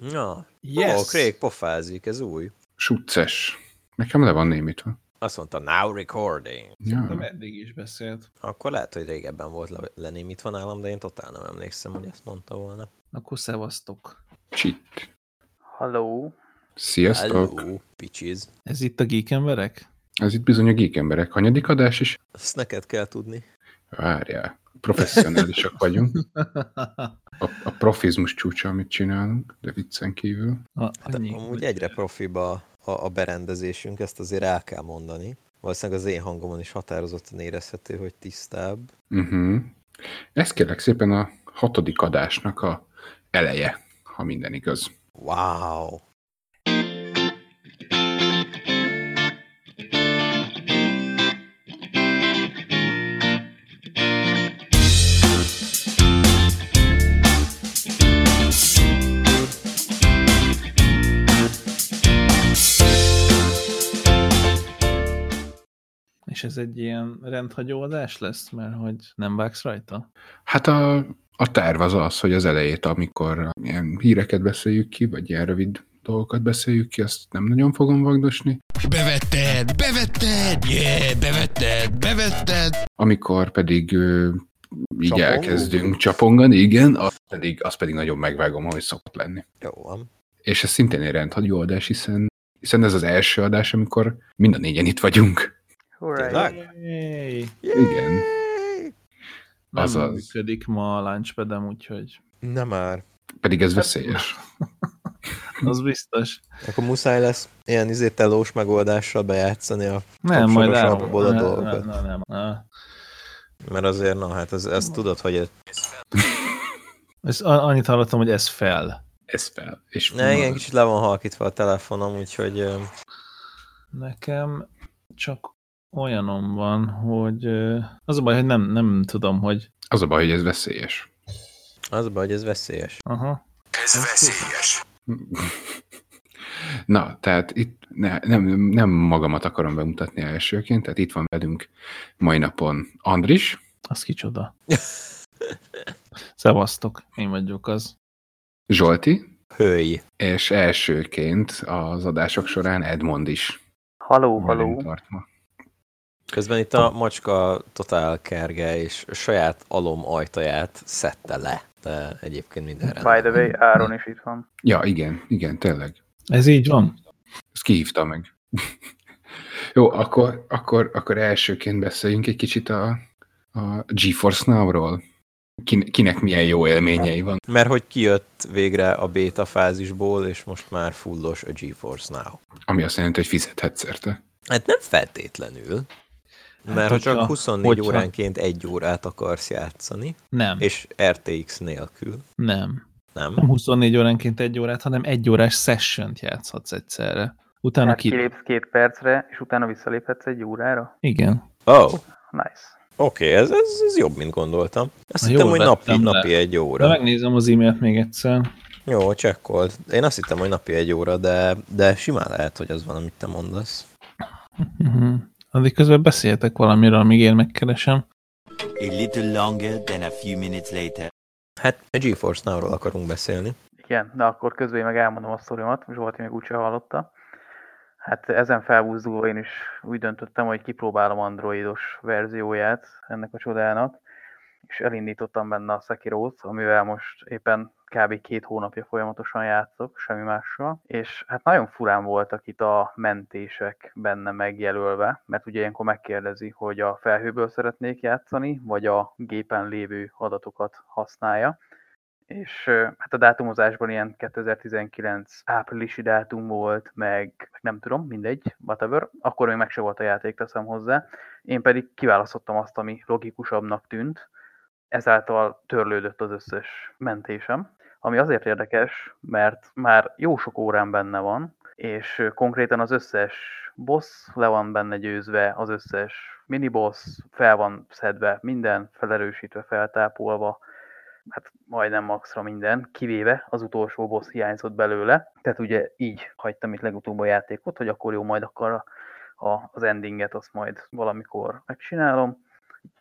Na, Yes! ó, Craig pofázik, ez új. Succes. Nekem le van némítva. Azt mondta, now recording. Ja. De eddig is beszélt. Akkor lehet, hogy régebben volt le- lenémítva nálam, de én totál nem emlékszem, hogy ezt mondta volna. Akkor szevasztok. Cheat. Halló. Sziasztok. Hello, bitches. Ez itt a geek emberek? Ez itt bizony a geek emberek. Hanyadik adás is? Ezt neked kell tudni. Várjál. Professzionálisak vagyunk. A, a profizmus csúcsa, amit csinálunk, de viccen kívül. A, Hát amúgy egyre profiba a, a berendezésünk, ezt azért el kell mondani. Valószínűleg az én hangomon is határozottan érezhető, hogy tisztább. Uh-huh. Ez kérlek szépen a hatodik adásnak a eleje, ha minden igaz. Wow! És ez egy ilyen rendhagyó adás lesz, mert hogy nem vágsz rajta? Hát a, a terv az az, hogy az elejét, amikor ilyen híreket beszéljük ki, vagy ilyen rövid dolgokat beszéljük ki, azt nem nagyon fogom vagdosni. Bevetted, bevetted, yeah, bevetted, bevetted. Amikor pedig ö, így Csapongunk? elkezdünk csapongani, igen, az pedig, az pedig nagyon megvágom, ahogy szokott lenni. Jó van. És ez szintén egy rendhagyó adás, hiszen, hiszen ez az első adás, amikor mind a négyen itt vagyunk. Hurrá. Igen. Nem Azaz. működik ma a launchpadem, úgyhogy Na már. Pedig ez veszélyes. az biztos. Akkor muszáj lesz ilyen izé telós megoldással bejátszani a... Nem, majd Kapcsolósabbból a dolgokat. Nem, nem, nem, nem. Mert azért, na hát ez, ez tudod, hogy ez... Annyit hallottam, hogy ez fel. Ez fel. És Ne, igen, kicsit le van halkítva a telefonom, úgyhogy... Nekem csak olyanom van, hogy az a baj, hogy nem, nem tudom, hogy Az a baj, hogy ez veszélyes. Az a baj, hogy ez veszélyes. aha, Ez veszélyes. Na, tehát itt ne, nem, nem magamat akarom bemutatni elsőként, tehát itt van velünk mai napon Andris, az kicsoda. Szevasztok, én vagyok az. Zsolti, Hőj. és elsőként az adások során Edmond is. Haló, haló. tart ma. Közben itt a macska totál kerge, és a saját alom ajtaját szedte le. De egyébként minden By rendben. the way, Áron is itt van. Ja, igen, igen, tényleg. Ez így van? Ezt kihívta meg. Jó, akkor, akkor, akkor elsőként beszéljünk egy kicsit a, a GeForce Now-ról. Kin, kinek milyen jó élményei van. Mert hogy kijött végre a beta fázisból, és most már fullos a GeForce Now. Ami azt jelenti, hogy fizethetsz érte. Hát nem feltétlenül. Hát Mert ha csak hogyha- 24 hogyha- óránként egy órát akarsz játszani, Nem, és RTX nélkül, nem. nem? Nem 24 óránként egy órát, hanem egy órás session játszhatsz egyszerre. Utána Tehát ki... kilépsz két percre, és utána visszaléphetsz egy órára. Igen. Oh, Nice. oké, ez, ez, ez jobb, mint gondoltam. Azt Na, hittem, hogy napi, le. napi egy De óra. megnézem az e-mailt még egyszer. Jó, csekkold. Én azt hittem, hogy napi egy óra, de, de simán lehet, hogy az van, amit te mondasz. Addig közben beszéltek valamiről, amíg én megkeresem. A little longer than a few minutes later. Hát a GeForce Now-ról akarunk beszélni. Igen, de akkor közben én meg elmondom a sztorimat, Zsolti még úgyse hallotta. Hát ezen felbúzdulva én is úgy döntöttem, hogy kipróbálom androidos verzióját ennek a csodának, és elindítottam benne a Sekiro-t, amivel most éppen kb. két hónapja folyamatosan játszok, semmi mással, és hát nagyon furán voltak itt a mentések benne megjelölve, mert ugye ilyenkor megkérdezi, hogy a felhőből szeretnék játszani, vagy a gépen lévő adatokat használja, és hát a dátumozásban ilyen 2019 áprilisi dátum volt, meg nem tudom, mindegy, whatever. Akkor még meg se volt a játék, teszem hozzá. Én pedig kiválasztottam azt, ami logikusabbnak tűnt, ezáltal törlődött az összes mentésem. Ami azért érdekes, mert már jó sok órán benne van, és konkrétan az összes boss le van benne győzve, az összes miniboss fel van szedve, minden felerősítve, feltápolva, hát majdnem maxra minden, kivéve az utolsó boss hiányzott belőle. Tehát ugye így hagytam itt legutóbb a játékot, hogy akkor jó, majd akkor a, az endinget azt majd valamikor megcsinálom,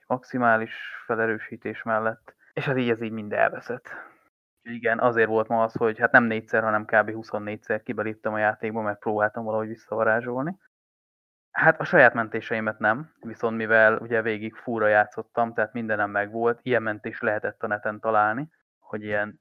maximális felerősítés mellett. És hát így ez így mind elveszett. Igen, azért volt ma az, hogy hát nem négyszer, hanem kb. 24-szer kibeléptem a játékba, mert próbáltam valahogy visszavarázsolni. Hát a saját mentéseimet nem, viszont mivel ugye végig fúra játszottam, tehát mindenem meg volt, ilyen mentés lehetett a neten találni, hogy ilyen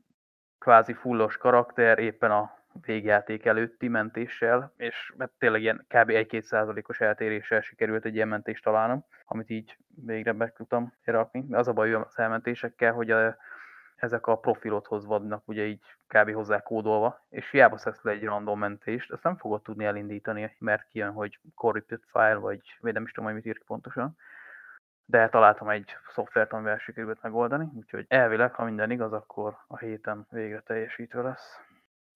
kvázi fullos karakter éppen a végjáték előtti mentéssel, és hát tényleg ilyen kb. 1-2 százalékos eltéréssel sikerült egy ilyen mentést találnom, amit így végre be tudtam rakni. Az a baj az elmentésekkel, hogy a, ezek a profilodhoz vannak ugye így kb. hozzá kódolva, és hiába szedsz le egy random mentést, ezt nem fogod tudni elindítani, mert kijön, hogy corrupted file, vagy, vagy nem is tudom, hogy mit ír pontosan. De találtam egy szoftvert, amivel sikerült megoldani, úgyhogy elvileg, ha minden igaz, akkor a héten végre teljesítve lesz.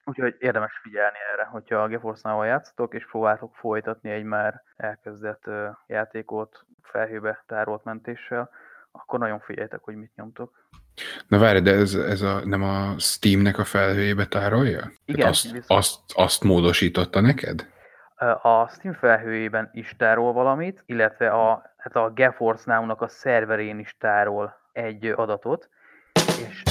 Úgyhogy érdemes figyelni erre, hogyha a GeForce-nával játszotok, és próbáltok folytatni egy már elkezdett játékot felhőbe tárolt mentéssel, akkor nagyon figyeljetek, hogy mit nyomtok. Na várj, de ez, ez a, nem a Steamnek a felhőjébe tárolja? Igen, azt, viszont- azt, azt módosította neked? A Steam felhőjében is tárol valamit, illetve a, hát a GeForce Now-nak a szerverén is tárol egy adatot, és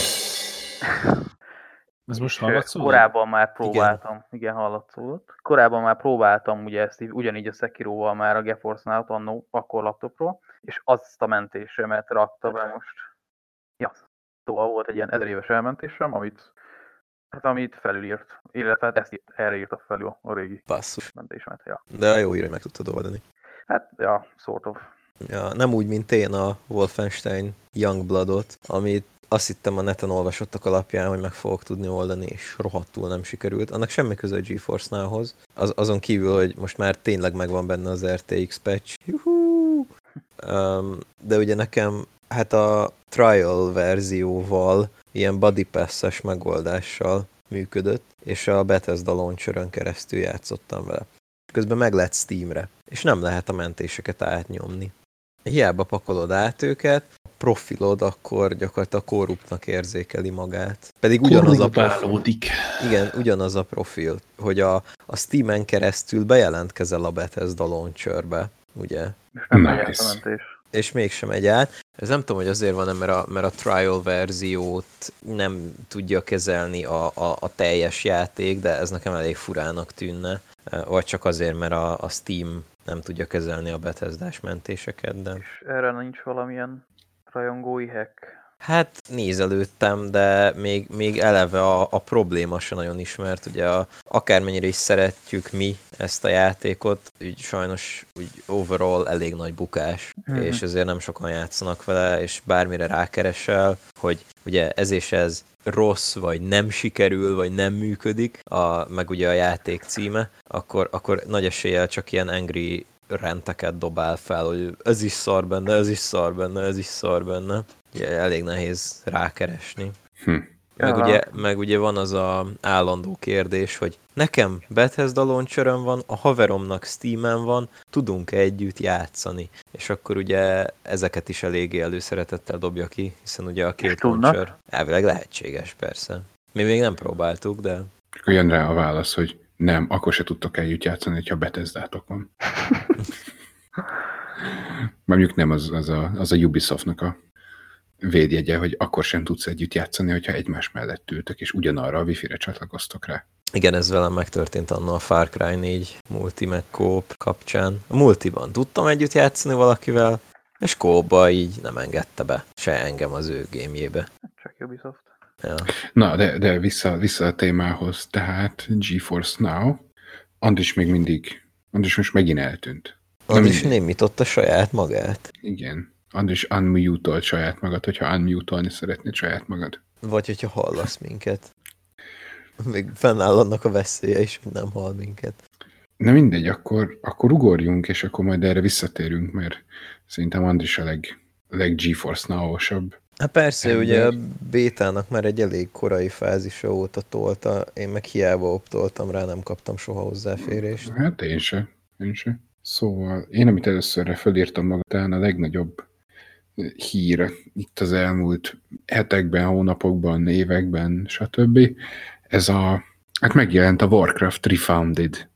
Ez most hallatszódott? Korábban már próbáltam, igen, igen hallatszódott. Korábban már próbáltam ugye ezt így- ugyanígy a Sekiroval már a GeForce-nál annó, akkor laptopról, és azt a mentésemet rakta be most. Ja, szóval volt egy ilyen ezer éves elmentésem, amit, hát amit felülírt, illetve hát ezt írt, erre írta felül a régi Basszus. mentésemet. Ja. De jó ír, hogy meg tudtad oldani. Hát, ja, sort of. Ja, nem úgy, mint én a Wolfenstein Youngbloodot, amit azt hittem a neten olvasottak alapján, hogy meg fogok tudni oldani, és rohadtul nem sikerült. Annak semmi köze a GeForce-nához. Az, azon kívül, hogy most már tényleg megvan benne az RTX patch. Juhú! Um, de ugye nekem hát a trial verzióval ilyen body pass-es megoldással működött, és a Bethesda launcher keresztül játszottam vele. Közben meg lett Steamre, és nem lehet a mentéseket átnyomni. Hiába pakolod át őket, a profilod akkor gyakorlatilag korruptnak érzékeli magát. Pedig ugyanaz a profil, igen, ugyanaz a profil, hogy a, a Steam-en keresztül bejelentkezel a Bethesda launcherbe, ugye? És nem Nice. a mentés. és mégsem megy át. Ez nem tudom, hogy azért van, mert a, mert a trial verziót nem tudja kezelni a, a, a teljes játék, de ez nekem elég furának tűnne. Vagy csak azért, mert a, a Steam nem tudja kezelni a Bethesda-s mentéseket, de... És erre nincs valamilyen rajongói hack. Hát nézelődtem, de még, még eleve a, a probléma se nagyon ismert. Ugye a, akármennyire is szeretjük mi ezt a játékot, úgy sajnos úgy overall elég nagy bukás, Mhm. mm-hmm. és ezért nem sokan játszanak vele, és bármire rákeresel, hogy ugye ez és ez rossz, vagy nem sikerül, vagy nem működik, a, meg ugye a játék címe, akkor, akkor nagy eséllyel csak ilyen angry renteket dobál fel, hogy ez is szar benne, ez is szar benne, ez is szar benne. Ugye elég nehéz rákeresni. Hm. Meg, ugye, meg ugye van az a állandó kérdés, hogy nekem Bethesda launcher van, a haveromnak Steam-en van, tudunk-e együtt játszani? És akkor ugye ezeket is eléggé előszeretettel dobja ki, hiszen ugye a két launcher elvileg lehetséges, persze. Mi még nem próbáltuk, de Akkor jön rá a válasz, hogy nem, akkor se tudtok együtt játszani, hogyha Bethesdátok van. Mondjuk nem az, az, a, az a Ubisoftnak a védjegye, hogy akkor sem tudsz együtt játszani, hogyha egymás mellett ültök, és ugyanarra a wifi-re csatlakoztok rá. igen, ez velem megtörtént anna a Far Cry 4 multi meg coop kapcsán. A multiban tudtam együtt játszani valakivel, és kóba így nem engedte be se engem az ő gémjébe. Csak Ubisoft. Ja. Na, de, de vissza, vissza a témához, tehát GeForce Now, Andris még mindig, Andris most megint eltűnt. Na Az is mindegy. némította saját magát. Igen. Andris unmute saját magad, hogyha unmute szeretnéd saját magad. Vagy hogyha hallasz minket. Még fennáll annak a veszélye is, hogy nem hall minket. Na mindegy, akkor, akkor ugorjunk, és akkor majd erre visszatérünk, mert szerintem Andris a leg, leg GeForce now-osabb. Hát persze, Ember. ugye a bétának már egy elég korai fázisa óta tolta, én meg hiába optoltam rá, nem kaptam soha hozzáférést. Hát én se, én se. Szóval én, amit előszörre fölírtam magatán, a legnagyobb hír itt az elmúlt hetekben, hónapokban, években, stb. Ez a, hát megjelent a Warcraft Refounded.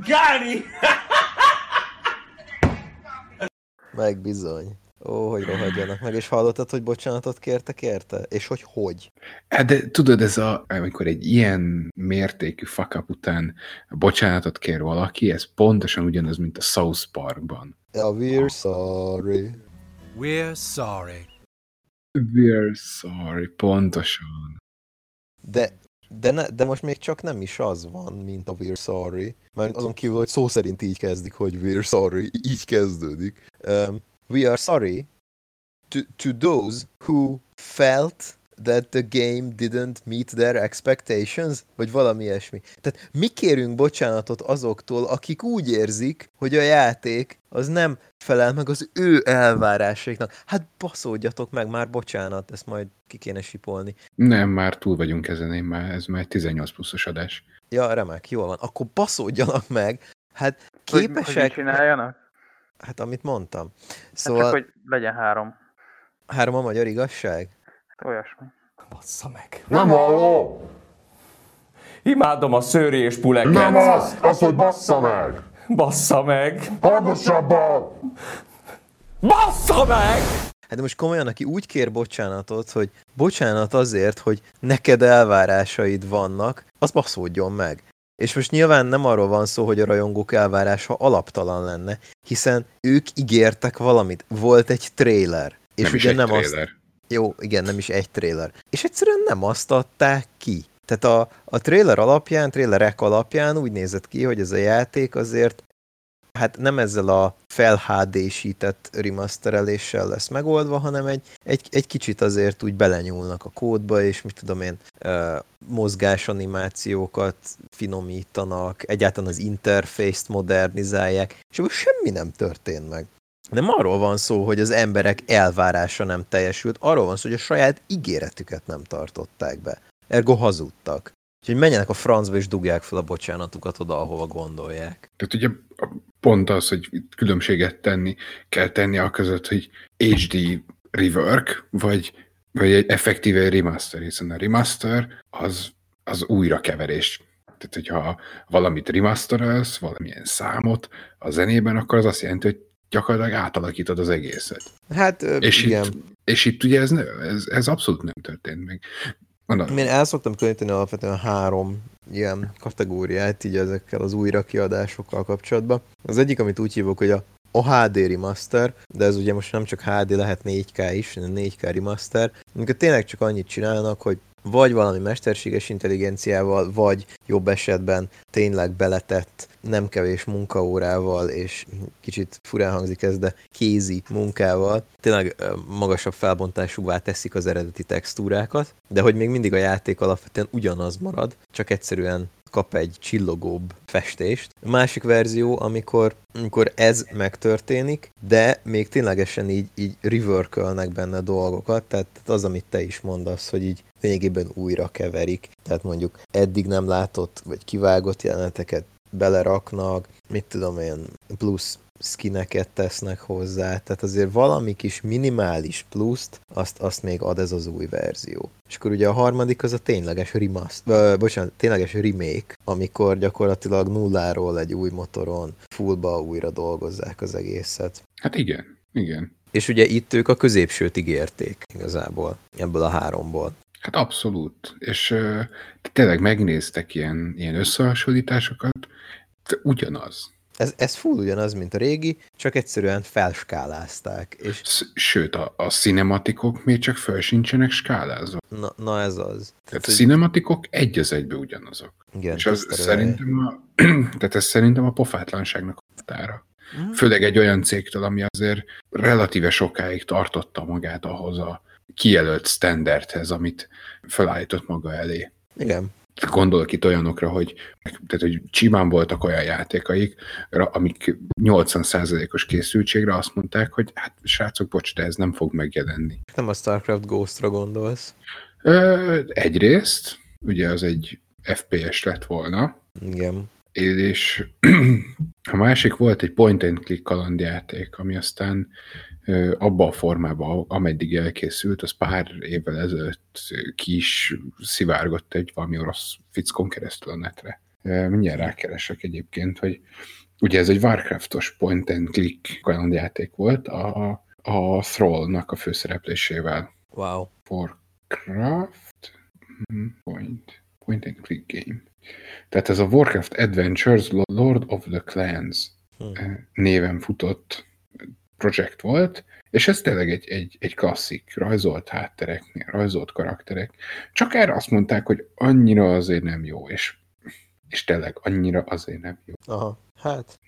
Got him! meg bizony. Ó, hogy rohadjanak meg, és hallottad, hogy bocsánatot kértek érte? És hogy hogy? Hát de tudod, ez a, amikor egy ilyen mértékű fuck up után bocsánatot kér valaki, ez pontosan ugyanaz, mint a South Parkban. A we're sorry. We're sorry. We're sorry, pontosan. De, de, ne, de most még csak nem is az van, mint a we're sorry. Mert azon kívül, hogy szó szerint így kezdik, hogy we're sorry, így kezdődik. Um, we are sorry to, to those who felt that the game didn't meet their expectations, vagy valami ilyesmi. Tehát mi kérünk bocsánatot azoktól, akik úgy érzik, hogy a játék az nem felel meg az ő elvárásaiknak. Hát baszódjatok meg, már bocsánat, ezt majd ki kéne sipolni. Nem, már túl vagyunk ezen, én már, ez már egy 18 pluszos adás. Ja, remek, jól van. Akkor baszódjanak meg. Hát Hogy, hogy képesek... csináljanak? Hát amit mondtam. Szóval... Szóval Csak, hogy legyen három. három a magyar igazság? Hát olyasmi. Bassza meg. Nem hallom! Imádom a szőri és puleket. Nem az! Az, hogy bassza meg! Bassza meg. Hangosabban! Bassza meg! Hát de most komolyan, aki úgy kér bocsánatot, hogy bocsánat azért, hogy neked elvárásaid vannak, az baszódjon meg. És most nyilván nem arról van szó, hogy a rajongók elvárása alaptalan lenne, hiszen ők ígértek valamit. Volt egy trailer. És nem ugye nem azt, trailer. Jó, igen, nem is egy trailer. És egyszerűen nem azt adták ki. Tehát a, a trailer alapján, trailerek alapján úgy nézett ki, hogy ez a játék azért hát nem ezzel a felhádésített remastereléssel lesz megoldva, hanem egy, egy, egy kicsit azért úgy belenyúlnak a kódba, és mit tudom én, mozgásanimációkat finomítanak, egyáltalán az interfészt modernizálják, és akkor semmi nem történt meg. Nem arról van szó, hogy az emberek elvárása nem teljesült, arról van szó, hogy a saját ígéretüket nem tartották be. Ergo hazudtak. Úgyhogy menjenek a francba és dugják fel a bocsánatukat oda, ahova gondolják. Tehát ugye pont az, hogy különbséget tenni, kell tenni a között, hogy HD rework, vagy, vagy egy effektíve remaster, hiszen a remaster az, az újrakeverés. Tehát, hogyha valamit remasterelsz, valamilyen számot a zenében, akkor az azt jelenti, hogy gyakorlatilag átalakítod az egészet. Hát És igen. itt, és itt ugye ez, ez, ez abszolút nem történt meg. Mondom, Én el szoktam különíteni alapvetően három ilyen kategóriát így ezekkel az újra kiadásokkal kapcsolatban. Az egyik, amit úgy hívok, hogy a a HD remaster, de ez ugye most nem csak HD, lehet 4K is, 4K remaster, amikor tényleg csak annyit csinálnak, hogy vagy valami mesterséges intelligenciával, vagy jobb esetben tényleg beletett nem kevés munkaórával, és kicsit furán hangzik ez, de kézi munkával, tényleg magasabb felbontásúvá teszik az eredeti textúrákat, de hogy még mindig a játék alapvetően ugyanaz marad, csak egyszerűen kap egy csillogóbb festést. A másik verzió, amikor, amikor ez megtörténik, de még ténylegesen így, így reworkölnek benne dolgokat, tehát az, amit te is mondasz, hogy így lényegében újra keverik, tehát mondjuk eddig nem látott, vagy kivágott jeleneteket beleraknak, mit tudom én, plusz skineket tesznek hozzá, tehát azért valami kis minimális pluszt, azt, azt még ad ez az új verzió. És akkor ugye a harmadik az a tényleges remaster, uh, bocsánat, tényleges remake, amikor gyakorlatilag nulláról egy új motoron fullba újra dolgozzák az egészet. hát igen, igen. És ugye itt ők a középsőt ígérték igazából, ebből a háromból. Hát abszolút. És uh, tényleg megnéztek ilyen, ilyen összehasonlításokat, ugyanaz. Ez, ez full ugyanaz, mint a régi, csak egyszerűen felskálázták. És Sőt, a, a cinematikok még csak föl sincsenek skálázva. na, na ez az. Tehát a hogy- cinematikok egy az egybe ugyanazok. igen, És az szerintem a, tehát ez szerintem a pofátlanságnak a határa. Mhm. Főleg egy olyan cégtől, ami azért relatíve sokáig tartotta magát ahhoz a kijelölt standardhez, amit felállított maga elé. Igen. Gondolok itt olyanokra, hogy, tehát, hogy csimán voltak olyan játékaik, amik 80%-os készültségre azt mondták, hogy hát srácok, bocs, de ez nem fog megjelenni. Nem a StarCraft Ghost-ra gondolsz. Ö, egyrészt, ugye az egy FPS lett volna, Igen. és a másik volt egy point and click kalandjáték, ami aztán abba a formában, ameddig elkészült, az pár évvel ezelőtt ki is szivárgott egy valami orosz fickon keresztül a netre. Mindjárt rákeresek egyébként, hogy ugye ez egy Warcraftos point and click kalandjáték volt, a, a Thrall-nak a főszereplésével. Wow. Warcraft Mhm, Point, point and click game. Tehát ez a Warcraft Adventures Lord of the Clans Hm. eh, néven futott projekt volt, és ez tényleg egy, egy, egy klasszik, rajzolt hátterek, rajzolt karakterek. Csak erre azt mondták, hogy annyira azért nem jó, és, és tényleg annyira azért nem jó. Aha. Hát,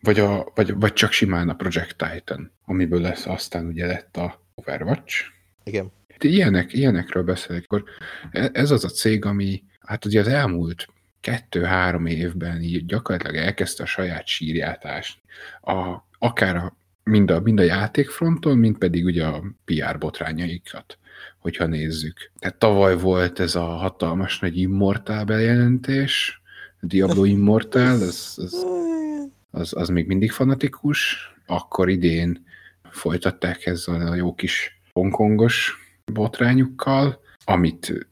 Vagy, a, vagy, vagy csak simán a Project Titan, amiből lesz aztán ugye lett a Overwatch, igen. De ilyenek, ilyenekről beszélek, akkor e- ez az a cég, ami hát ugye az elmúlt kettő-három évben így gyakorlatilag elkezdte a saját sírját ásni. A, akár a, mind, a, mind a játékfronton, mind pedig ugye a PR botrányaikat, hogyha nézzük. Tehát tavaly volt ez a hatalmas nagy Immortal bejelentés, Diablo Immortal, ez, ez, az, az még mindig fanatikus, akkor idén folytatták ezzel a jó kis hongkongos botrányukkal, amit,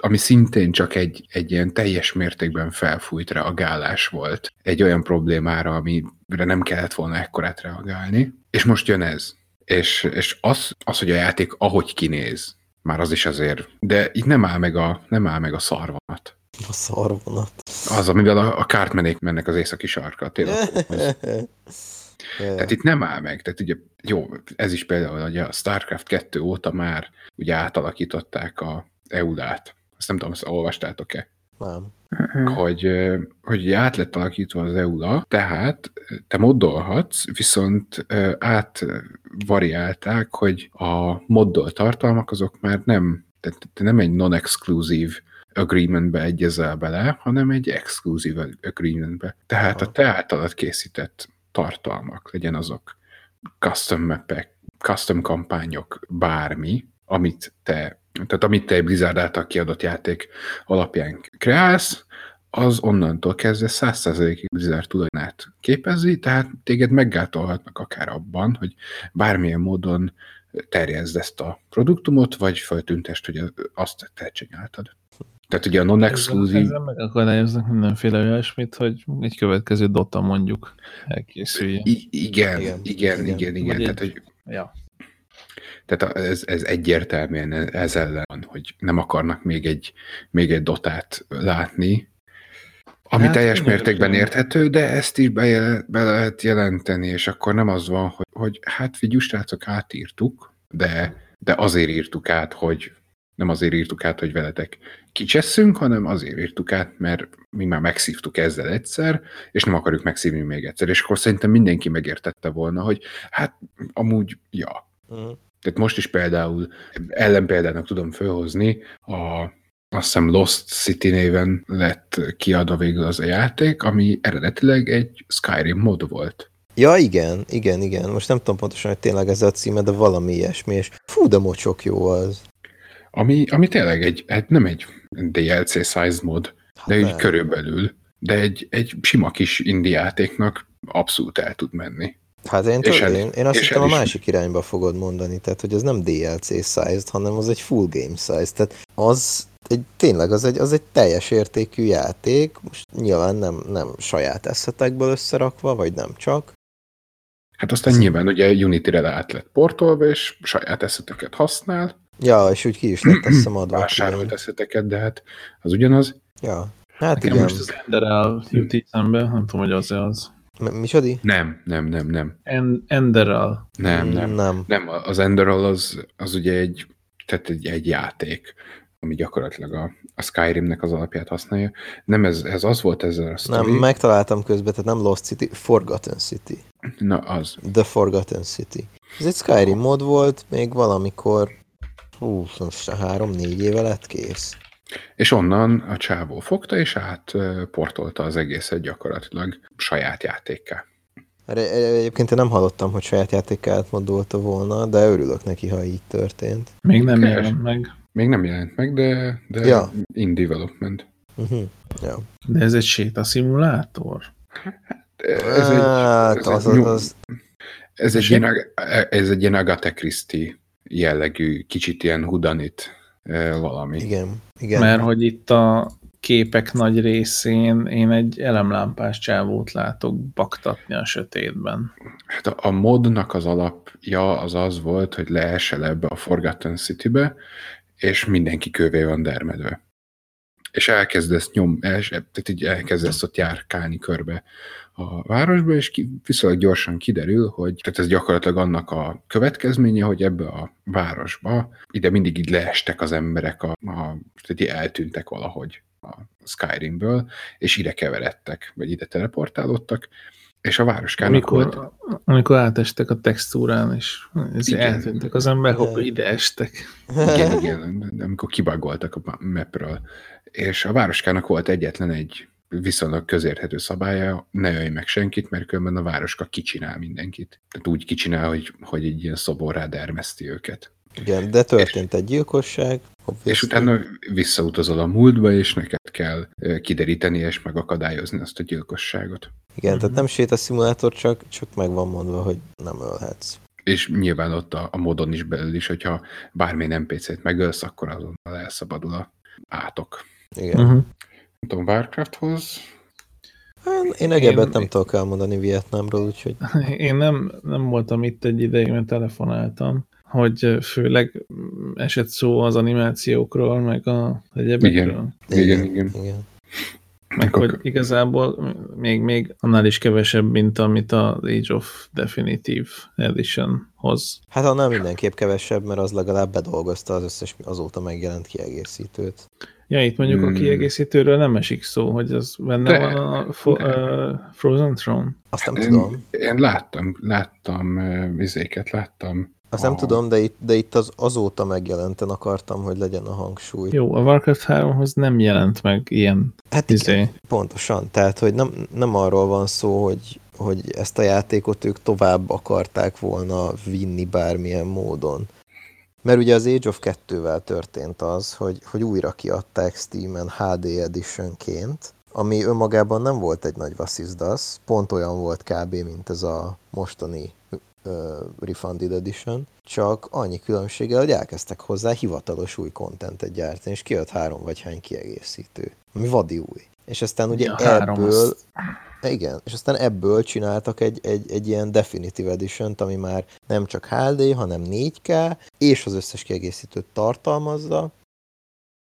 ami szintén csak egy, egy ilyen teljes mértékben felfújt reagálás volt egy olyan problémára, amire nem kellett volna ekkorát reagálni. És most jön ez. És, és az, az, hogy a játék ahogy kinéz, már az is azért, de itt nem áll meg a, nem áll meg a szarvonat. A szarvonat. Az, amivel a, a kártmenék mennek az északi sarka, tényleg. Tehát itt nem áll meg. Tehát ugye, jó, ez is például ugye a StarCraft 2 óta már ugye átalakították a EUDÁT. Azt nem tudom, ezt olvastátok-e? Nem. Hogy, ö, hogy ugye át lett alakítva az EUDA, tehát te moddolhatsz, viszont átvariálták, hogy a moddol tartalmak azok már nem, tehát te nem egy non-exclusive agreementbe egyezel bele, hanem egy exclusive agreementbe. Tehát a te általad készített tartalmak, legyen azok custom mapek, custom kampányok, bármi, amit te, tehát amit te egy Blizzard által kiadott játék alapján kreálsz, az onnantól kezdve 100%-ig Blizzard tulajdonát képezi, tehát téged meggátolhatnak akár abban, hogy bármilyen módon terjezd ezt a produktumot, vagy föltüntest, hogy azt te csináltad. Tehát ugye a non-exclusive ezzel megakadályoznak mindenféle olyasmit, hogy egy következő Dota mondjuk elkészüljön. I- igen, Igen, igen, igen, igen. igen, Tehát, egy- hogy, Ja. Tehát ez, ez egyértelműen ez ellen van, hogy nem akarnak még egy, még egy dotát látni, ami Hát, teljes mértékben érthető, de ezt is be, be lehet jelenteni, és akkor nem az van, hogy, hogy hát figyelj, srácok, átírtuk, de, de azért írtuk át, hogy nem azért írtuk át, hogy veletek kicsesszünk, hanem azért írtuk át, mert mi már megszívtuk ezzel egyszer, és nem akarjuk megszívni még egyszer. És akkor szerintem mindenki megértette volna, hogy hát amúgy, ja. Mhm. Tehát most is például ellenpéldának tudom fölhozni, a, azt hiszem Lost City néven lett kiadva végül az a játék, ami eredetileg egy Skyrim mod volt. Ja, igen, igen, igen. Most nem tudom pontosan, hogy tényleg ez a címe, de valami ilyesmi, és fú, de mocsok jó az. Ami, ami tényleg egy, hát nem egy DLC size mod, de Hát úgy nem. körülbelül, de egy, egy sima kis indie játéknak abszolút el tud menni. Hát én, És tudom, el- én, én azt és hittem a másik irányba fogod mondani, tehát hogy ez nem DLC sized, hanem az egy full game size, tehát az egy, tényleg az egy, az egy teljes értékű játék, most nyilván nem, nem saját eszetekből összerakva, vagy nem csak, Hát aztán nyilván ugye Unity-re át lett portolva, és saját eszeteket használ, ja, és úgy ki is lett azt hiszem adva. vásárolt eszeteket, de hát az ugyanaz. Ja, hát Nekem igen. most az Enderal jut eszembe, nem tudom, hogy az-e az. Mi, micsodi? Nem, nem, nem, nem. En Enderal. Nem, nem. Nem. Nem, az Enderal az, az ugye egy, tehát egy, egy játék, ami gyakorlatilag a, a Skyrimnek az alapját használja. Nem, ez, ez az volt ezzel a Nem, sztori. megtaláltam közben, tehát nem Lost City, Forgotten City. Na, az. The Forgotten City. Ez egy Skyrim mod volt, még valamikor, hú, most három-négy éve lett kész. És onnan a csávó fogta, és átportolta az egészet gyakorlatilag saját játékká. Erre- erre Egyébként én nem hallottam, hogy saját játékát modolta volna, de örülök neki, ha így történt. Még nem Keres. jelent meg. Még nem jelent meg, de, de Ja. in development. Uh-huh. Ja. De ez egy sétaszimulátor. Ez egy, hát, ez az, egy, az, az, ez egy, ilyen, ez egy ilyen Agatha Christie jellegű, kicsit ilyen hudanit valami. igen, igen. Mert hogy itt a képek nagy részén én egy elemlámpás csávót látok baktatni a sötétben. Hát a, a modnak az alapja az az volt, hogy leesel ebbe a Forgotten City-be, és mindenki kövé van dermedve. És elkezdesz nyom, el, tehát így elkezdesz ott járkálni körbe a városba, és ki, viszonylag gyorsan kiderül, hogy tehát ez gyakorlatilag annak a következménye, hogy ebbe a városba ide mindig így leestek az emberek, a, a, tehát így eltűntek valahogy a Skyrimből, és ide keveredtek, vagy ide teleportálódtak, és a városkának volt... Amikor, amikor átestek a textúrán, és ez Igen. eltűntek az ember, hopp, ide estek. Igen, igen, amikor kibagoltak a mapről. És a városkának volt egyetlen egy viszonylag közérthető szabálya, ne ölj meg senkit, mert különben a városka kicsinál mindenkit. Tehát úgy kicsinál, hogy, hogy egy ilyen szoborrá dermeszti őket. Igen, de történt egy gyilkosság. És obviously. utána visszautazol a múltba, és neked kell kideríteni és megakadályozni azt a gyilkosságot. Igen, tehát nem sétaszimulátor, csak, csak meg van mondva, hogy nem ölhetsz. És nyilván ott a, a modon is belül is, hogyha bármilyen NPC-t megölsz, akkor azonnal elszabadul a átok. Igen. Uh-huh. Nem tudom, Warcrafthoz Hát, Én egyebet Én- nem tudok elmondani Vietnámról, úgyhogy Én nem, nem voltam itt egy ideig, mert telefonáltam, hogy főleg esett szó az animációkról, meg a egyebekről. Igen. Igen, igen. igen. Meg Akkor- hogy igazából még, még annál is kevesebb, mint amit az Age of Definitive Edition hoz. Hát annál mindenképp kevesebb, mert az legalább bedolgozta az összes azóta megjelent kiegészítőt. Ja, itt mondjuk Hmm. a kiegészítőről nem esik szó, hogy az benne De- van a fo- uh, Frozen Throne. Azt nem Én, tudom. én láttam, láttam uh, izéket, láttam. Azt nem a- tudom, de itt, de itt az azóta megjelenten akartam, hogy legyen a hangsúly. Jó, a Warcraft 3-hoz nem jelent meg ilyen Hát igen, izé. pontosan. Tehát, hogy nem, nem arról van szó, hogy, hogy ezt a játékot ők tovább akarták volna vinni bármilyen módon. Mert ugye az Age of 2-vel történt az, hogy, hogy újra kiadták Steam-en HD Editionként, ami önmagában nem volt egy nagy vasszizdasz, pont olyan volt kb. mint ez a mostani uh, Refunded Edition, csak annyi különbséggel, hogy elkezdtek hozzá hivatalos új kontentet gyártani, és kijött három vagy hány kiegészítő, ami vadi új. És aztán ugye Ja, ebből, az- igen, és aztán ebből csináltak egy, egy, egy ilyen Definitive edition ami már nem csak HD, hanem 4K, és az összes kiegészítőt tartalmazza,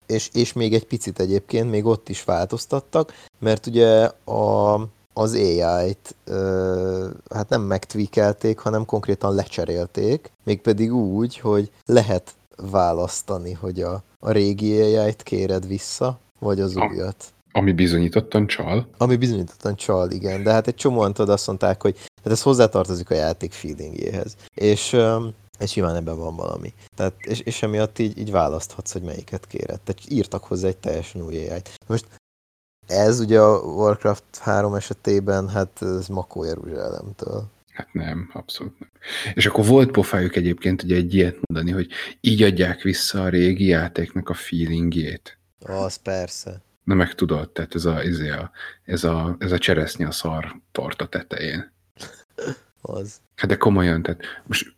és, és még egy picit egyébként még ott is változtattak, mert ugye a, az AI-t ö, hát nem megtweakelték, hanem konkrétan lecserélték, mégpedig úgy, hogy lehet választani, hogy a, a régi AI-t kéred vissza, vagy az újat. Ami bizonyítottan csal. Ami bizonyítottan csal, igen, de hát egy csomóan tudod azt mondták, hogy hát ez hozzátartozik a játék feelingjéhez. És, és nyilván ebben van valami. Tehát, és, és emiatt így, így választhatsz, hogy melyiket kéred. Tehát írtak hozzá egy teljesen új ai. Most ez ugye a Warcraft 3 esetében, hát ez Makó Jeruzsálemtől. Hát nem, abszolút nem. És akkor volt pofájuk egyébként ugye egy ilyet mondani, hogy így adják vissza a régi játéknak a feelingjét. Az persze. Na meg tudod, tehát ez a, ez a, ez a, ez a cseresznye a szar torta tetején. Az. Hát de komolyan, tehát most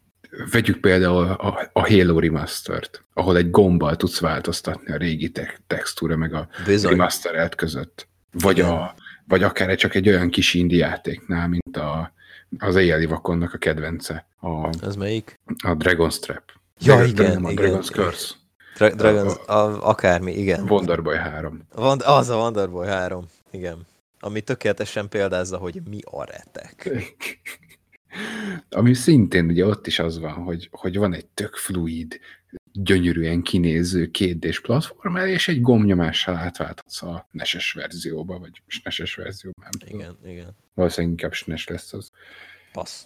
vegyük például a, a Halo Remaster-t, ahol egy gombbal tudsz változtatni a régi te- textúra meg a Bizony. remasterelt között. Vagy, Igen. a, vagy akár csak egy olyan kis indie játéknál, mint a, az éjjeli vakonnak a kedvence, a, Az melyik? a Dragon's Trap. Ja, igen, nem, a igen. Dragon's Curse. Dra- Dragons, a, akármi, igen. Wonderboy 3. Van, az a Wonderboy 3, igen. Ami tökéletesen példázza, hogy mi a retek. Ami szintén ugye ott is az van, hogy, hogy van egy tök fluid, gyönyörűen kinéző kétdés platform, és egy gombnyomással átválthatsz a neses verzióba, vagy neses verzióba, nem tudom. Igen, igen. Valószínűleg inkább SNES lesz az. Passz.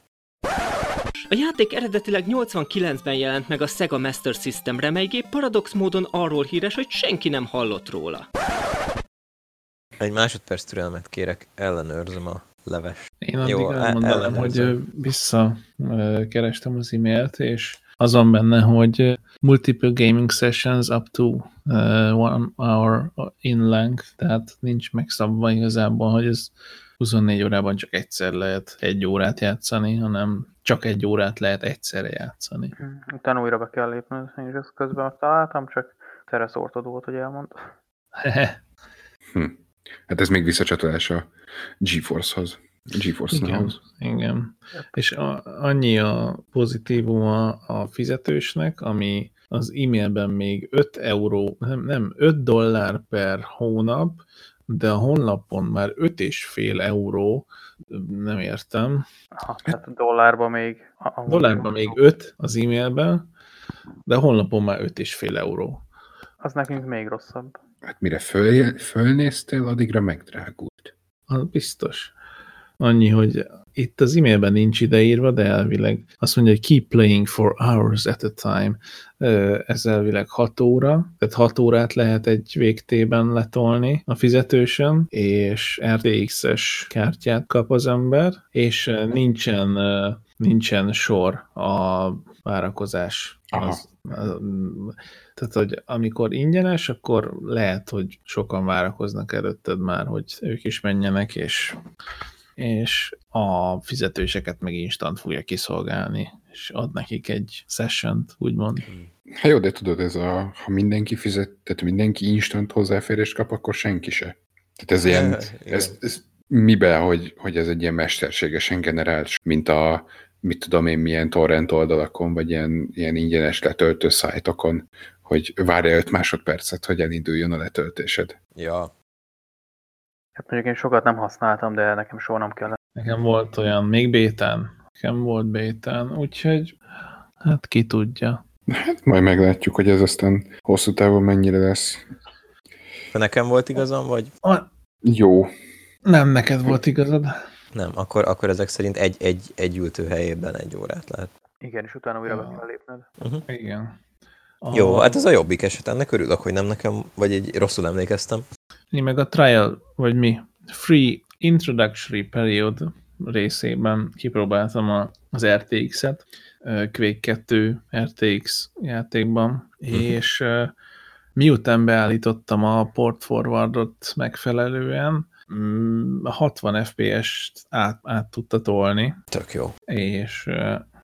A játék eredetileg 89-ben jelent meg a Sega Master Systemre, mely gép paradox módon arról híres, hogy senki nem hallott róla. Egy másodperc türelmet kérek, ellenőrzöm a leves. Én addig Jó, Jó, el- elmondanám, hogy visszakerestem az e-mailt, és az van benne, hogy multiple gaming sessions up to uh, one hour in length, tehát nincs megszabva igazából, hogy ez 24 órában csak egyszer lehet egy órát játszani, hanem csak egy órát lehet egyszerre játszani. Utána újra be kell lépni, én is ezt közben azt találtam, csak Teres ortod volt, hogy elmondta. Hm. Hát ez még visszacsatolás a GeForce-hoz. GeForce Igen, igen. És a, annyi a pozitívuma a fizetősnek, ami az e-mailben még 5 euró, nem, nem 5 dollár per hónap, de a honlapon már 5,5 euró, nem értem. Aha, tehát dollárban még... Dollárban még 5 az e-mailben, de a honlapon már 5,5 euró. Az nekünk még rosszabb. Hát mire föl, fölnéztél, addigra megdrágult. Az biztos. Annyi, hogy itt az e-mailben nincs ideírva, de elvileg azt mondja, hogy keep playing for hours at a time. Ez elvileg 6 óra, tehát 6 órát lehet egy végtében letolni a fizetősön, és RTX-es kártyát kap az ember, és nincsen, nincsen sor a várakozás. Aha. Az, az, tehát, hogy amikor ingyenes, akkor lehet, hogy sokan várakoznak előtted már, hogy ők is menjenek, és, és a fizetőseket meg instant fogja kiszolgálni, és ad nekik egy session úgymond. Hát jó, de tudod, ez a, ha mindenki fizet, tehát mindenki instant hozzáférést kap, akkor senki se. Tehát ez ilyen, ez, ez miben, hogy, hogy ez egy ilyen mesterségesen generált, mint a, mit tudom én, milyen torrent oldalakon, vagy ilyen, ilyen ingyenes letöltő szájtokon, hogy várja 5 másodpercet, hogy elinduljon a letöltésed. Ja, Hát mondjuk én sokat nem használtam, de nekem soha nem kellett. Nekem volt olyan, még bétán, nekem volt bétán, úgyhogy hát ki tudja. Hát majd meglátjuk, hogy ez aztán hosszú távon mennyire lesz. de nekem volt igazam, vagy Ah, Jó. Nem neked volt igazad. nem, akkor, akkor ezek szerint egy, egy, egy ültőhelyében egy órát lehet. Igen, és utána újra Ja. be kell lépned. Igen. Jó, hát ez a jobbik eset, ennek örülök, hogy nem nekem, vagy egy rosszul emlékeztem. Én meg a trial, vagy mi, free introductory period részében kipróbáltam a, az RTX-et, Quake 2 RTX játékban, és ö, miután beállítottam a port forwardot megfelelően, mm, a 60 FPS-t át, át tudta tolni, Tök jó. és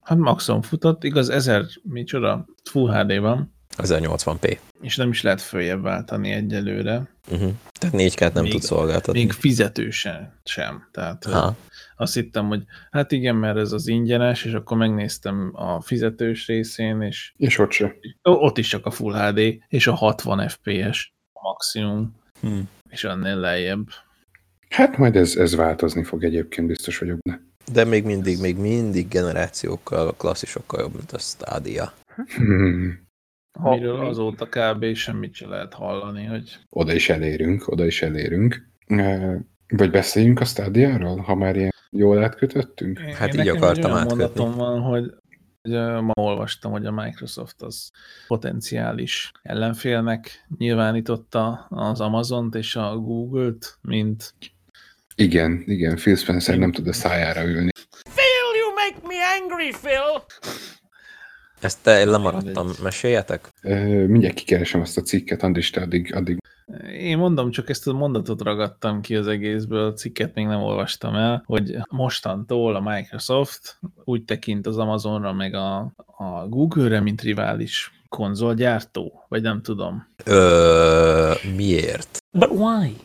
hát maximum futott, igaz 1000, micsoda, Full HD van, 1080p. és nem is lehet följebb váltani egyelőre, Uh-huh. Tehát 4K-t nem Még- tud szolgáltatni. még fizetősen sem. Tehát Ha. azt hittem, hogy hát igen, mert ez az ingyenes, és akkor megnéztem a fizetős részén, és És ott se. ó, ott is csak a Full HD, és a 60 FPS maximum, Hm. és annél lejjebb. Hát majd ez, ez változni fog egyébként, biztos vagyok benne. De még mindig, még mindig generációkkal, klasszisokkal jobb, mint a Stadia. Hmm. Ha- Amiről azóta kb. semmit se lehet hallani, hogy Oda is elérünk, oda is elérünk. Vagy beszéljünk a stádiáról, ha már ilyen jól átkötöttünk? Hát Én így akartam olyan átkötni. mondatom van, hogy hogy ma olvastam, hogy a Microsoft az potenciális ellenfélnek nyilvánította az Amazont és a Google-t, mint Igen, igen, Phil Spencer nem tud a szájára ülni. Phil, you make me angry, Phil! Ezt te lemaradtam, meséljetek? Mindjárt kikeresem azt a cikket, Andris, te addig, addig Én mondom, csak ezt a mondatot ragadtam ki az egészből, a cikket még nem olvastam el, hogy mostantól a Microsoft úgy tekint az Amazonra meg a, a Google-re, mint rivális konzolgyártó, vagy nem tudom. Ö, miért? But why?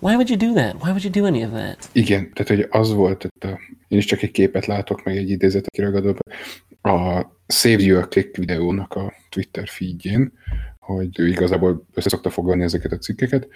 Why would you do that? Why would you do any of that? Igen, tehát hogy az volt, tehát a, én is csak egy képet látok, meg egy idézetet kiragadok a Save You a Click videónak a Twitter feedjén, hogy ő igazából össze szokta foglalni ezeket a cikkeket.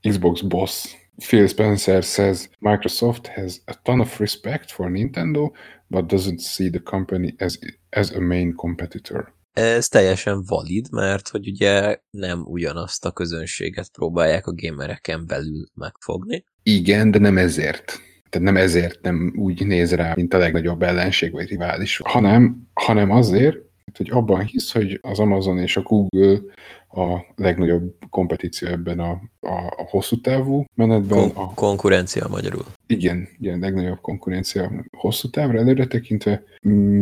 Xbox boss Phil Spencer says Microsoft has a ton of respect for Nintendo, but doesn't see the company as, as a main competitor. Ez teljesen valid, mert hogy ugye nem ugyanazt a közönséget próbálják a gamereken belül megfogni. Igen, de nem ezért. Tehát nem ezért nem úgy néz rá, mint a legnagyobb ellenség vagy rivális, hanem, hanem azért, hogy abban hisz, hogy az Amazon és a Google a legnagyobb kompetíció ebben a, a, a hosszú távú menetben. Kon- A, konkurencia magyarul. igen, igen, legnagyobb konkurencia hosszú távra előre tekintve,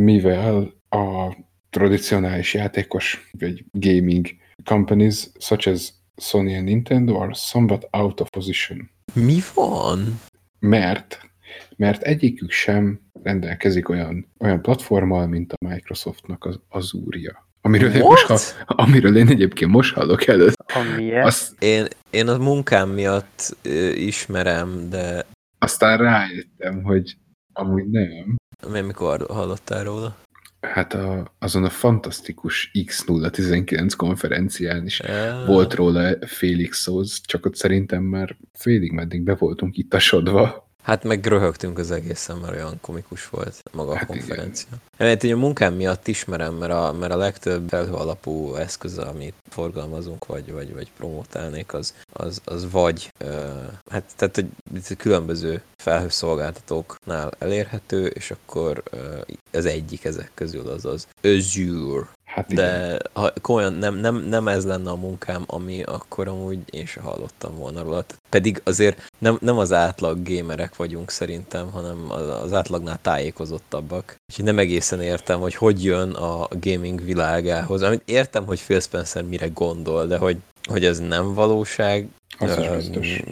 mivel a tradicionális játékos vagy gaming companies such as Sony and Nintendo are somewhat out of position Mi van? mert, mert egyikük sem rendelkezik olyan, olyan platformmal, mint a Microsoftnak az Azure-ja. Amiről én, What? most, ha, amiről én egyébként most hallok előtt. Amilyen. Azt, Én, én a munkám miatt ö, ismerem, de aztán rájöttem, hogy amúgy nem. mi- mikor hallottál róla? Hát a, azon a fantasztikus X019 konferencián is Ah. volt róla félig szó, csak ott szerintem már félig meddig be voltunk itt a sodva. Hát meg röhögtünk az egészen, mert olyan komikus volt maga a Hát konferencia. Hát én a munkám miatt ismerem, mert a, mert a legtöbb felhő alapú eszköz, amit forgalmazunk, vagy, vagy, vagy promotálnék, az, az, az vagy, uh, hát tehát hogy különböző felhőszolgáltatóknál elérhető, és akkor uh, az egyik ezek közül az az Azure. Hát igen. De ha komolyan nem, nem, nem ez lenne a munkám, ami akkor amúgy én se hallottam volna róla. Pedig azért nem, nem az átlag gémerek vagyunk szerintem, hanem az, az átlagnál tájékozottabbak. Úgyhogy nem egészen értem, hogy hogy jön a gaming világához. Amit értem, hogy Phil Spencer mire gondol, de hogy, hogy ez nem valóság, Az is biztos.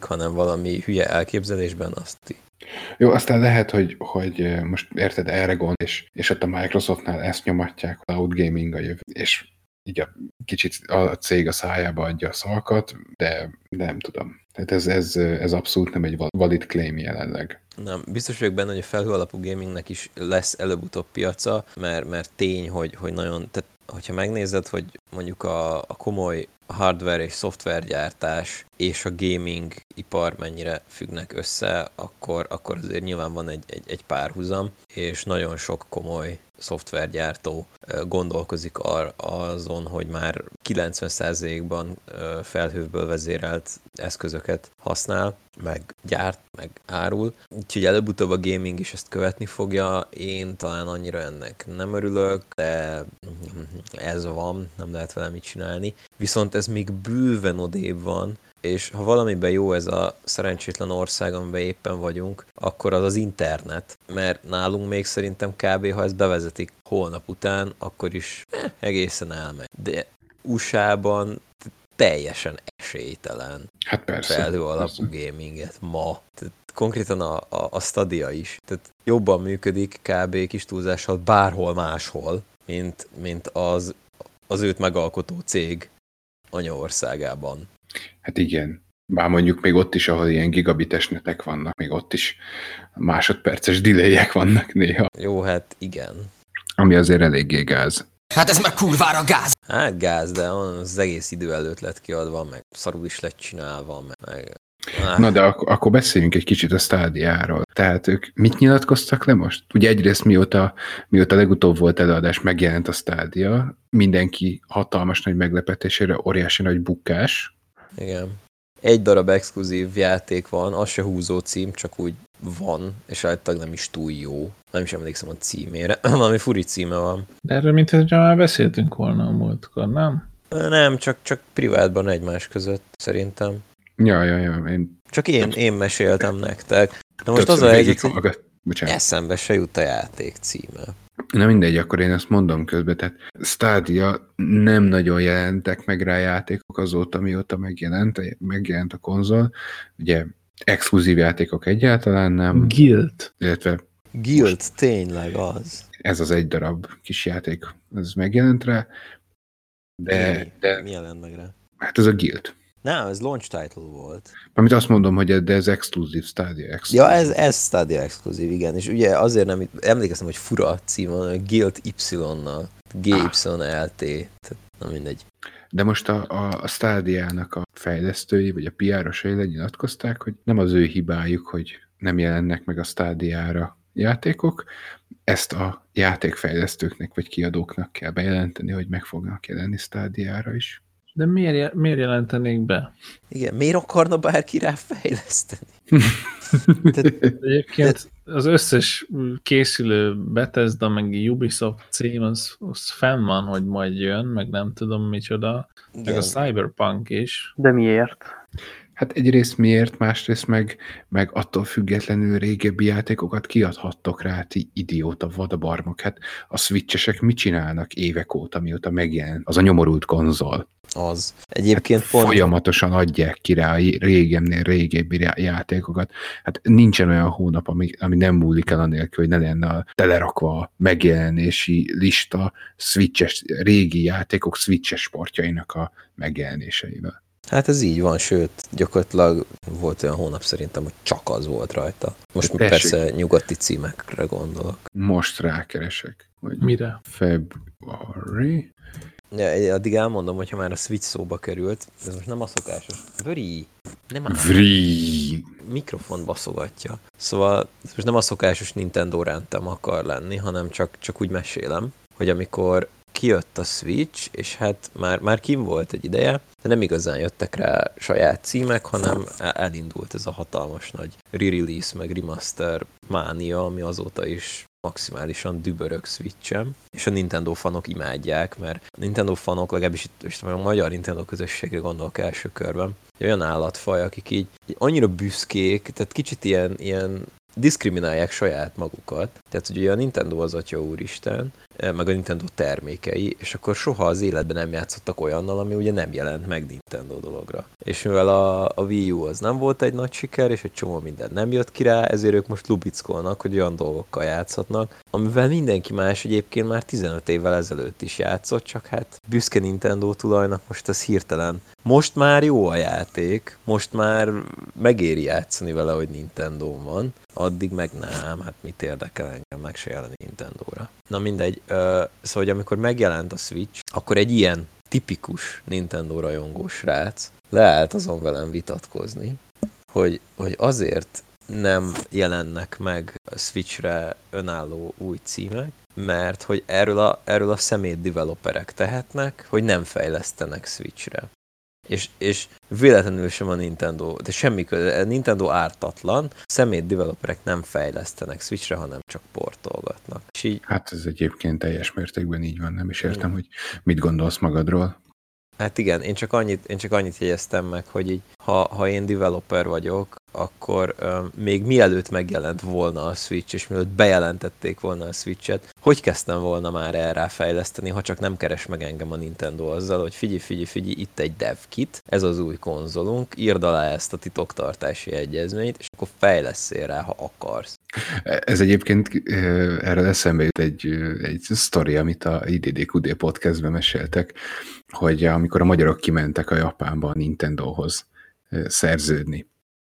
hanem valami hülye elképzelésben azt Jó, aztán lehet, hogy, hogy most érted, erre gond, és, és ott a Microsoftnál ezt nyomatják, cloud gaming a jövő, és így a, kicsit a cég a szájába adja a szalkat, de nem tudom. Tehát ez, ez, ez abszolút nem egy valid claim jelenleg. Nem, biztos vagyok benne, hogy a felhő alapú gamingnek is lesz előbb-utóbb piaca, mert, mert tény, hogy, hogy nagyon, tehát hogyha megnézed, hogy mondjuk a, a komoly hardware és szoftvergyártás és a gaming ipar mennyire függnek össze, akkor, akkor azért nyilván van egy, egy, egy párhuzam, és nagyon sok komoly szoftvergyártó gondolkozik ar, azon, hogy már 90%-ban ö, felhőből vezérelt eszközöket használ, meg gyárt, meg árul. Úgyhogy előbb-utóbb a gaming is ezt követni fogja. Én talán annyira ennek nem örülök, de ez van, nem lehet vele mit csinálni. Viszont ez még bőven odébb van, és ha valamiben jó ez a szerencsétlen ország, amiben éppen vagyunk, akkor az az internet. Mert nálunk még szerintem kb. ha ezt bevezetik holnap után, akkor is eh, egészen elmegy. De USA-ban teljesen esélytelen Hát persze. felhő alapú gaminget ma. Tehát konkrétan a, a, a Stadia is. Tehát jobban működik kb. kis túlzással bárhol máshol, mint, mint az, az őt megalkotó cég anyaországában. Hát igen. Bár mondjuk még ott is, ahol ilyen gigabites netek vannak, még ott is másodperces delayek vannak néha, Jó, hát igen. ami azért eléggé gáz. Hát ez már kurvára gáz! Hát gáz, de az egész idő előtt lett kiadva, meg szarul is lett csinálva, meg... meg Na de ak- akkor beszéljünk egy kicsit a stádiáról. Tehát ők mit nyilatkoztak le most? Ugye egyrészt mióta, mióta legutóbb volt előadás, megjelent a stádia, mindenki hatalmas nagy meglepetésére óriási nagy bukás. Igen. Egy darab exkluzív játék van, az se húzó cím, csak úgy van, és általában nem is túl jó. Nem is emlékszem a címére. Valami furi címe van. De erről, mint hogyha már beszéltünk volna a múltkor, nem? Nem, csak, csak privátban egymás között, szerintem. Ja, ja, ja, én Csak én, én meséltem nektek. Na most az többször a helyzet, hogy Bocsánat. eszembe se jut a játék címe. Na mindegy, akkor én ezt mondom közben, tehát Stadia nem nagyon jelentek meg rá játékok azóta, mióta megjelent, megjelent a konzol. Ugye exkluzív játékok egyáltalán nem, Guild. illetve Guild tényleg az. ez az egy darab kis játék, ez megjelent rá, de, mi, de mi jelent meg rá? hát ez a Guild. Nem, ez launch title volt. Amit azt mondom, hogy de ez exkluzív Stadia. Exkluzív. Ja, ez, ez Stadia exkluzív, igen. És ugye azért nem, emlékeztem, hogy fura cím van, Guild Y-nal. GYLT. Na mindegy. De most a, a, a Stadia-nak a fejlesztői, vagy a PR-osai lenyilatkozták, hogy nem az ő hibájuk, hogy nem jelennek meg a Stadia-ra játékok, ezt a játékfejlesztőknek vagy kiadóknak kell bejelenteni, hogy meg fognak jelenni Stadia-ra is. De miért, miért jelentenék be? Igen, miért akarna bárki rá fejleszteni? Tehát, Egyébként az összes készülő Bethesda, meg Ubisoft cím, az, az fenn van, hogy majd jön, meg nem tudom micsoda. Meg igen, a Cyberpunk is. De miért? Hát egyrészt miért, másrészt meg, meg attól függetlenül régebbi játékokat kiadhattok rá, ti idióta vadabarmok. Hát a switchesek mit csinálnak évek óta, mióta megjelent az a nyomorult konzol? Az. Egyébként pont... Folyamatosan adják ki rá a régennél régebbi já- játékokat. Hát nincsen olyan hónap, ami, ami nem múlik el anélkül, hogy ne lenne a telerakva a megjelenési lista switches, régi játékok switches sportjainak a megjelenéseivel. Hát ez így van, sőt, gyakorlatilag volt olyan hónap szerintem, hogy csak az volt rajta. Most Tessék. persze nyugati címekre gondolok. Most rákeresek. Hogy Mire? February. Ja, addig elmondom, hogyha már a Switch szóba került, ez most nem a szokásos. Vöri, nem áll. Vree. mikrofon baszogatja. Szóval ez most nem a szokásos Nintendo rántem akar lenni, hanem csak, csak úgy mesélem, hogy amikor kijött a Switch, és hát már, már kim volt egy ideje, de nem igazán jöttek rá saját címek, hanem el- elindult ez a hatalmas nagy re-release, meg remaster mánia, ami azóta is maximálisan dübörög Switch-em, és a Nintendo fanok imádják, mert a Nintendo fanok, legalábbis itt most a magyar Nintendo közösségre gondolok első körben, olyan állatfaj, akik így, így annyira büszkék, tehát kicsit ilyen, ilyen diszkriminálják saját magukat. Tehát, hogy a Nintendo az atya úristen, eh, meg a Nintendo termékei, és akkor soha az életben nem játszottak olyannal, ami ugye nem jelent meg Nintendo dologra. És mivel a, a Wii U az nem volt egy nagy siker, és egy csomó minden nem jött ki rá, ezért ők most lubickolnak, hogy olyan dolgokkal játszhatnak, amivel mindenki más egyébként már 15 évvel ezelőtt is játszott, csak hát büszke Nintendo tulajnak most ez hirtelen. Most már jó a játék, most már megéri játszani vele, hogy Nintendo van, addig meg nem, hát mit érdekel engem, meg se jelen Nintendo-ra. Na mindegy, ö, szóval, hogy amikor megjelent a Switch, akkor egy ilyen tipikus Nintendo rajongó srác leállt azon velem vitatkozni, hogy, hogy azért nem jelennek meg Switchre önálló új címek, mert hogy erről a, erről a szemét developerek tehetnek, hogy nem fejlesztenek Switchre. És, és véletlenül sem a Nintendo, de semmi köze, a Nintendo ártatlan, szemét developerek nem fejlesztenek Switchre, hanem csak portolgatnak. És így, Hát ez egyébként teljes mértékben így van, nem is értem, hogy mit gondolsz magadról. hát igen, én csak annyit, én csak annyit jegyeztem meg, hogy így, ha, ha én developer vagyok, akkor um, még mielőtt megjelent volna a Switch, és mielőtt bejelentették volna a Switchet, hogy kezdtem volna már el rá fejleszteni, ha csak nem keres meg engem a Nintendo azzal, hogy figyelj, figyelj, figyelj, itt egy dev kit, ez az új konzolunk, írd alá ezt a titoktartási egyezményt, és akkor fejleszél rá, ha akarsz. Ez egyébként ö, erről eszembe jut egy, egy sztori, amit a IDDQD podcastben meséltek, hogy amikor a magyarok kimentek a Japánba a Nintendohoz ö,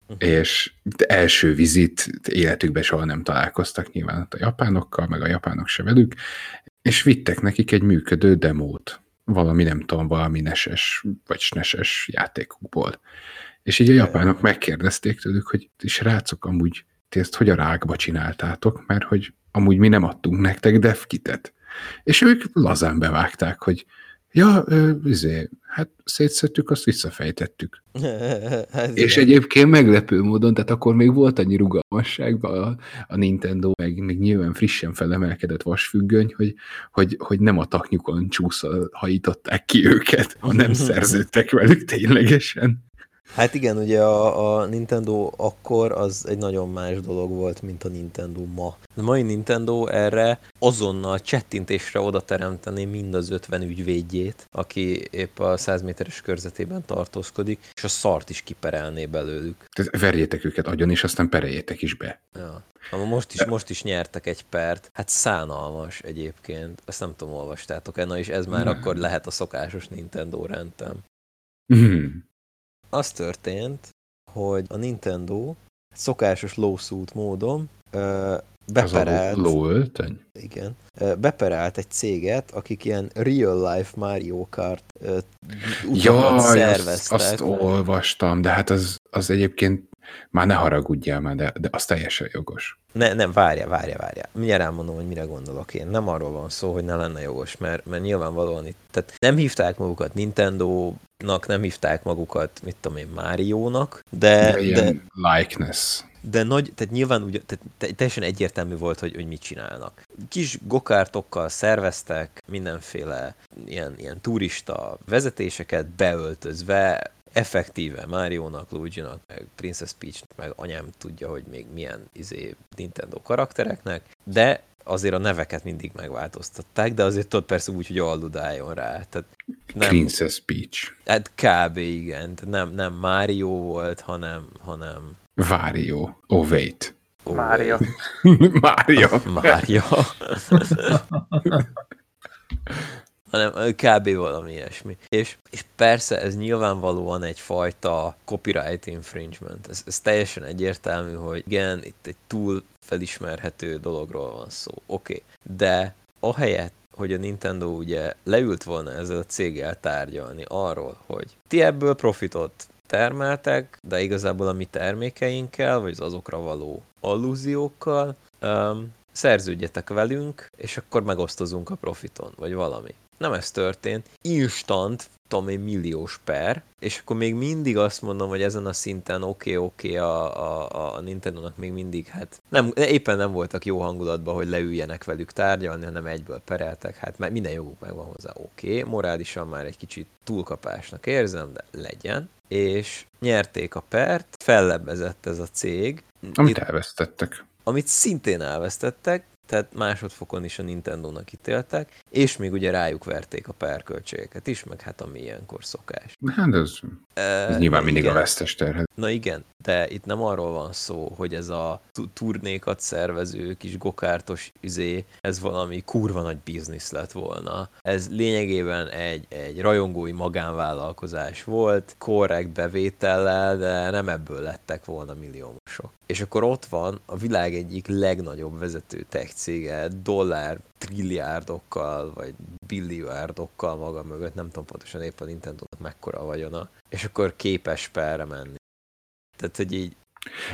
szerződni, és első vizit életükben soha nem találkoztak nyilván a japánokkal, meg a japánok se velük, és vittek nekik egy működő demót, valami nem tudom, valami neses vagy sneses játékukból. És így a japánok megkérdezték tőlük, hogy srácok, amúgy ti ezt hogy a rákba csináltátok, mert hogy amúgy mi nem adtunk nektek devkitet. És ők lazán bevágták, hogy ja, ö, izé, hát szétszedtük, azt visszafejtettük. hát És igen. egyébként meglepő módon, tehát akkor még volt annyi rugalmasságban a, a Nintendo, meg még nyilván frissen felemelkedett vasfüggöny, hogy, hogy, hogy nem a taknyukon csúszva hajították ki őket, hanem szerződtek velük ténylegesen. Hát igen, ugye a, a Nintendo akkor az egy nagyon más dolog volt, mint a Nintendo ma. A mai Nintendo erre azonnal csettintésre oda teremteni mind az 50 ügyvédjét, aki épp a 100 méteres körzetében tartózkodik, és a szart is kiperelné belőlük. Tehát verjétek őket agyon, és aztán pereljétek is be. Ja. Ama most is, most is nyertek egy pert. Hát szánalmas egyébként. Ezt nem tudom, olvastátok-e, na és ez már Nem. akkor lehet a szokásos Nintendo rendem. Hmm. Az történt, hogy a Nintendo szokásos lawsuit módon ö, beperált, lóöltöny? igen, ö, beperált egy céget, akik ilyen real-life Mario Kart ö, Jaj, azt, szerveztek. azt olvastam, de hát az, az egyébként már ne haragudjál már, de, de az teljesen jogos. Ne, nem, várja, várja, várja. Mindjárt elmondom, hogy mire gondolok én. Nem arról van szó, hogy ne lenne jogos, mert, mert nyilvánvalóan itt, tehát nem hívták magukat Nintendo-nak, nem hívták magukat, mit tudom én, Mario-nak, de, De, de, likeness. de nagy, tehát nyilván úgy, tehát te- teljesen egyértelmű volt, hogy, hogy mit csinálnak. Kis gokártokkal szerveztek mindenféle ilyen, ilyen turista vezetéseket beöltözve, effektíve Mario-nak, Luigi-nak, meg Princess Peach-nak, meg anyám tudja, hogy még milyen izé Nintendo karaktereknek, de azért a neveket mindig megváltoztatták, de azért tudod persze úgy, hogy aldudáljon rá. Tehát Nem, Princess Peach. hát kb. igen. Tehát Nem, nem Mario volt, hanem, hanem Wario. Oh, wait. ó, Mária. Mario. Mária. hanem kb. valami ilyesmi. És, és persze ez nyilvánvalóan egyfajta copyright infringement. Ez, ez teljesen egyértelmű, hogy igen, itt egy túl felismerhető dologról van szó. Oké, okay. de ahelyett, hogy a Nintendo ugye leült volna ezzel a céggel tárgyalni arról, hogy ti ebből profitot termeltek, de igazából a mi termékeinkkel, vagy az azokra való allúziókkal, um, szerződjetek velünk, és akkor megosztozunk a profiton, vagy valami. Nem ez történt. Instant, tudom én, milliós per, és akkor még mindig azt mondom, hogy ezen a szinten oké, okay, oké, okay, a, a, a Nintendo-nak még mindig, hát nem, éppen nem voltak jó hangulatban, hogy leüljenek velük tárgyalni, hanem egyből pereltek, hát mert minden joguk megvan hozzá, oké, okay. morálisan már egy kicsit túlkapásnak érzem, de legyen, és nyerték a pert, fellebbezett ez a cég, Amit elvesztettek. amit szintén elvesztettek, tehát másodfokon is a Nintendo-nak ítéltek, és még ugye rájuk verték a perköltségeket is, meg hát ami ilyenkor szokás. Hát ez, Ez ez nyilván mindig a vesztes terhet. Na igen, de itt nem arról van szó, hogy ez a tu- turnékat szervező kis gokártos izé, ez valami kurva nagy biznisz lett volna. Ez lényegében egy, egy rajongói magánvállalkozás volt, korrekt bevétellel, de nem ebből lettek volna milliómosok. És akkor ott van a világ egyik legnagyobb vezető tech cége, dollár trilliárdokkal, vagy billiárdokkal maga mögött, nem tudom pontosan épp a Nintendo-nak mekkora a vagyona, és akkor képes perre menni. Tehát, hogy így,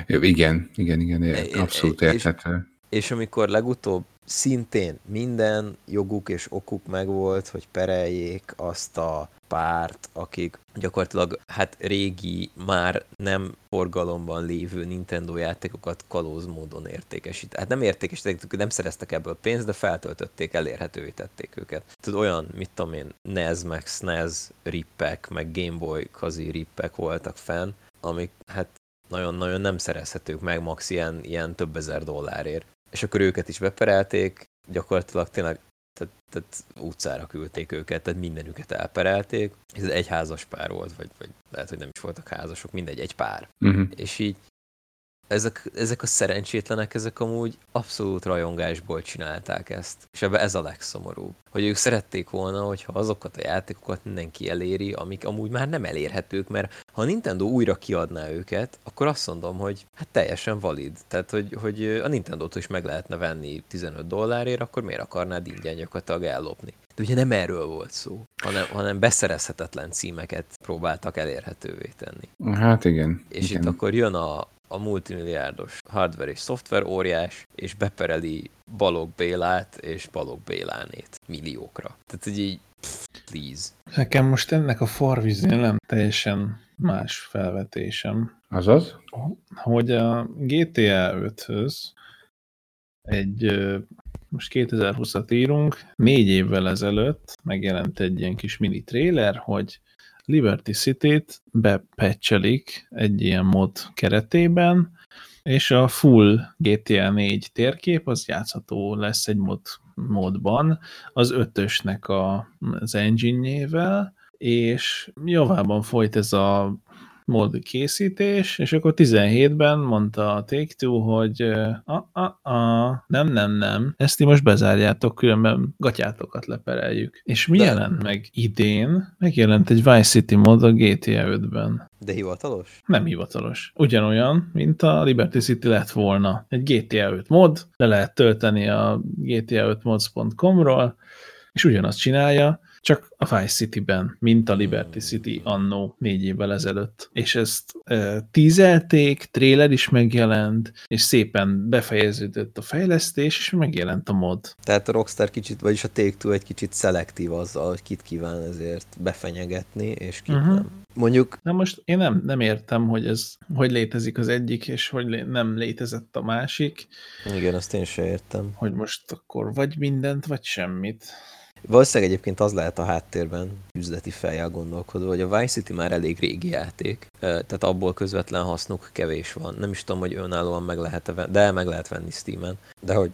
Igen, igen, igen, abszolút és- érthető. és amikor legutóbb szintén minden joguk és okuk megvolt, hogy pereljék azt a párt, akik gyakorlatilag hát régi, már nem forgalomban lévő Nintendo játékokat kalóz módon értékesít. Hát nem értékesítették, nem szereztek ebből pénzt, de feltöltötték, elérhetővé tették őket. Tudod, olyan, mit tudom én, NES, meg SNES rippek, meg Game Boy kazi rippek voltak fenn, amik hát nagyon-nagyon nem szerezhetők meg max ilyen, ilyen több ezer dollárért. És akkor őket is beperelték, gyakorlatilag tényleg tehát, tehát utcára küldték őket, tehát mindenüket elperelték. Ez egy házas pár volt, vagy, vagy lehet, hogy nem is voltak házasok, mindegy, egy pár. Uh-huh. És így ezek, ezek a szerencsétlenek, ezek amúgy abszolút rajongásból csinálták ezt. És ebbe ez a legszomorúbb. Hogy ők szerették volna, hogyha azokat a játékokat mindenki eléri, amik amúgy már nem elérhetők, mert ha a Nintendo újra kiadná őket, akkor azt mondom, hogy hát teljesen valid. Tehát, hogy, hogy a Nintendo-t is meg lehetne venni 15 dollárért, akkor miért akarnád ingyen gyakorlatilag ellopni? De ugye nem erről volt szó, hanem, hanem beszerezhetetlen címeket próbáltak elérhetővé tenni. Hát igen. És igen. itt akkor jön a, a multimilliárdos hardware és szoftver óriás, és bepereli Balog Bélát és Balog Bélánét milliókra. Tehát, hogy így, pff, please. Nekem most ennek a farvizén nem teljesen más felvetésem, Azaz? hogy a GTA 5-höz egy, most 2020-at írunk, négy évvel ezelőtt megjelent egy ilyen kis mini trailer, hogy Liberty City-t bepatchelik egy ilyen mod keretében, és a full GTA 4 térkép az játszható lesz egy mod, modban, az ötösnek a, az engine-jével, és javában folyt ez a mod készítés, és akkor 17-ben mondta a Take-Two, hogy a, a, a, nem, nem, nem, ezt ti most bezárjátok, különben gatyátokat lepereljük. És mi De- jelent meg idén? Megjelent egy Vice City mod a GTA 5-ben. De hivatalos? Nem hivatalos. Ugyanolyan, mint a Liberty City lett volna. Egy GTA 5 mod, le lehet tölteni a gta5mods.com-ról, és ugyanazt csinálja, csak a Vice City-ben, mint a Liberty City annó négy évvel ezelőtt. És ezt e, tízelték, trailer is megjelent, és szépen befejeződött a fejlesztés, és megjelent a mod. Tehát a Rockstar kicsit, vagyis a Take-Two egy kicsit szelektív azzal, hogy kit kíván ezért befenyegetni, és kit uh-huh. nem. Mondjuk Na most én nem, nem értem, hogy ez hogy létezik az egyik, és hogy lé- nem létezett a másik, Igen, azt én sem értem. hogy most akkor vagy mindent, vagy semmit. Valószínűleg egyébként az lehet a háttérben, üzleti fejjel gondolkodva, hogy a Vice City már elég régi játék, tehát abból közvetlen hasznuk kevés van. Nem is tudom, hogy önállóan meg lehet venni, de meg lehet venni Steam-en. De hogy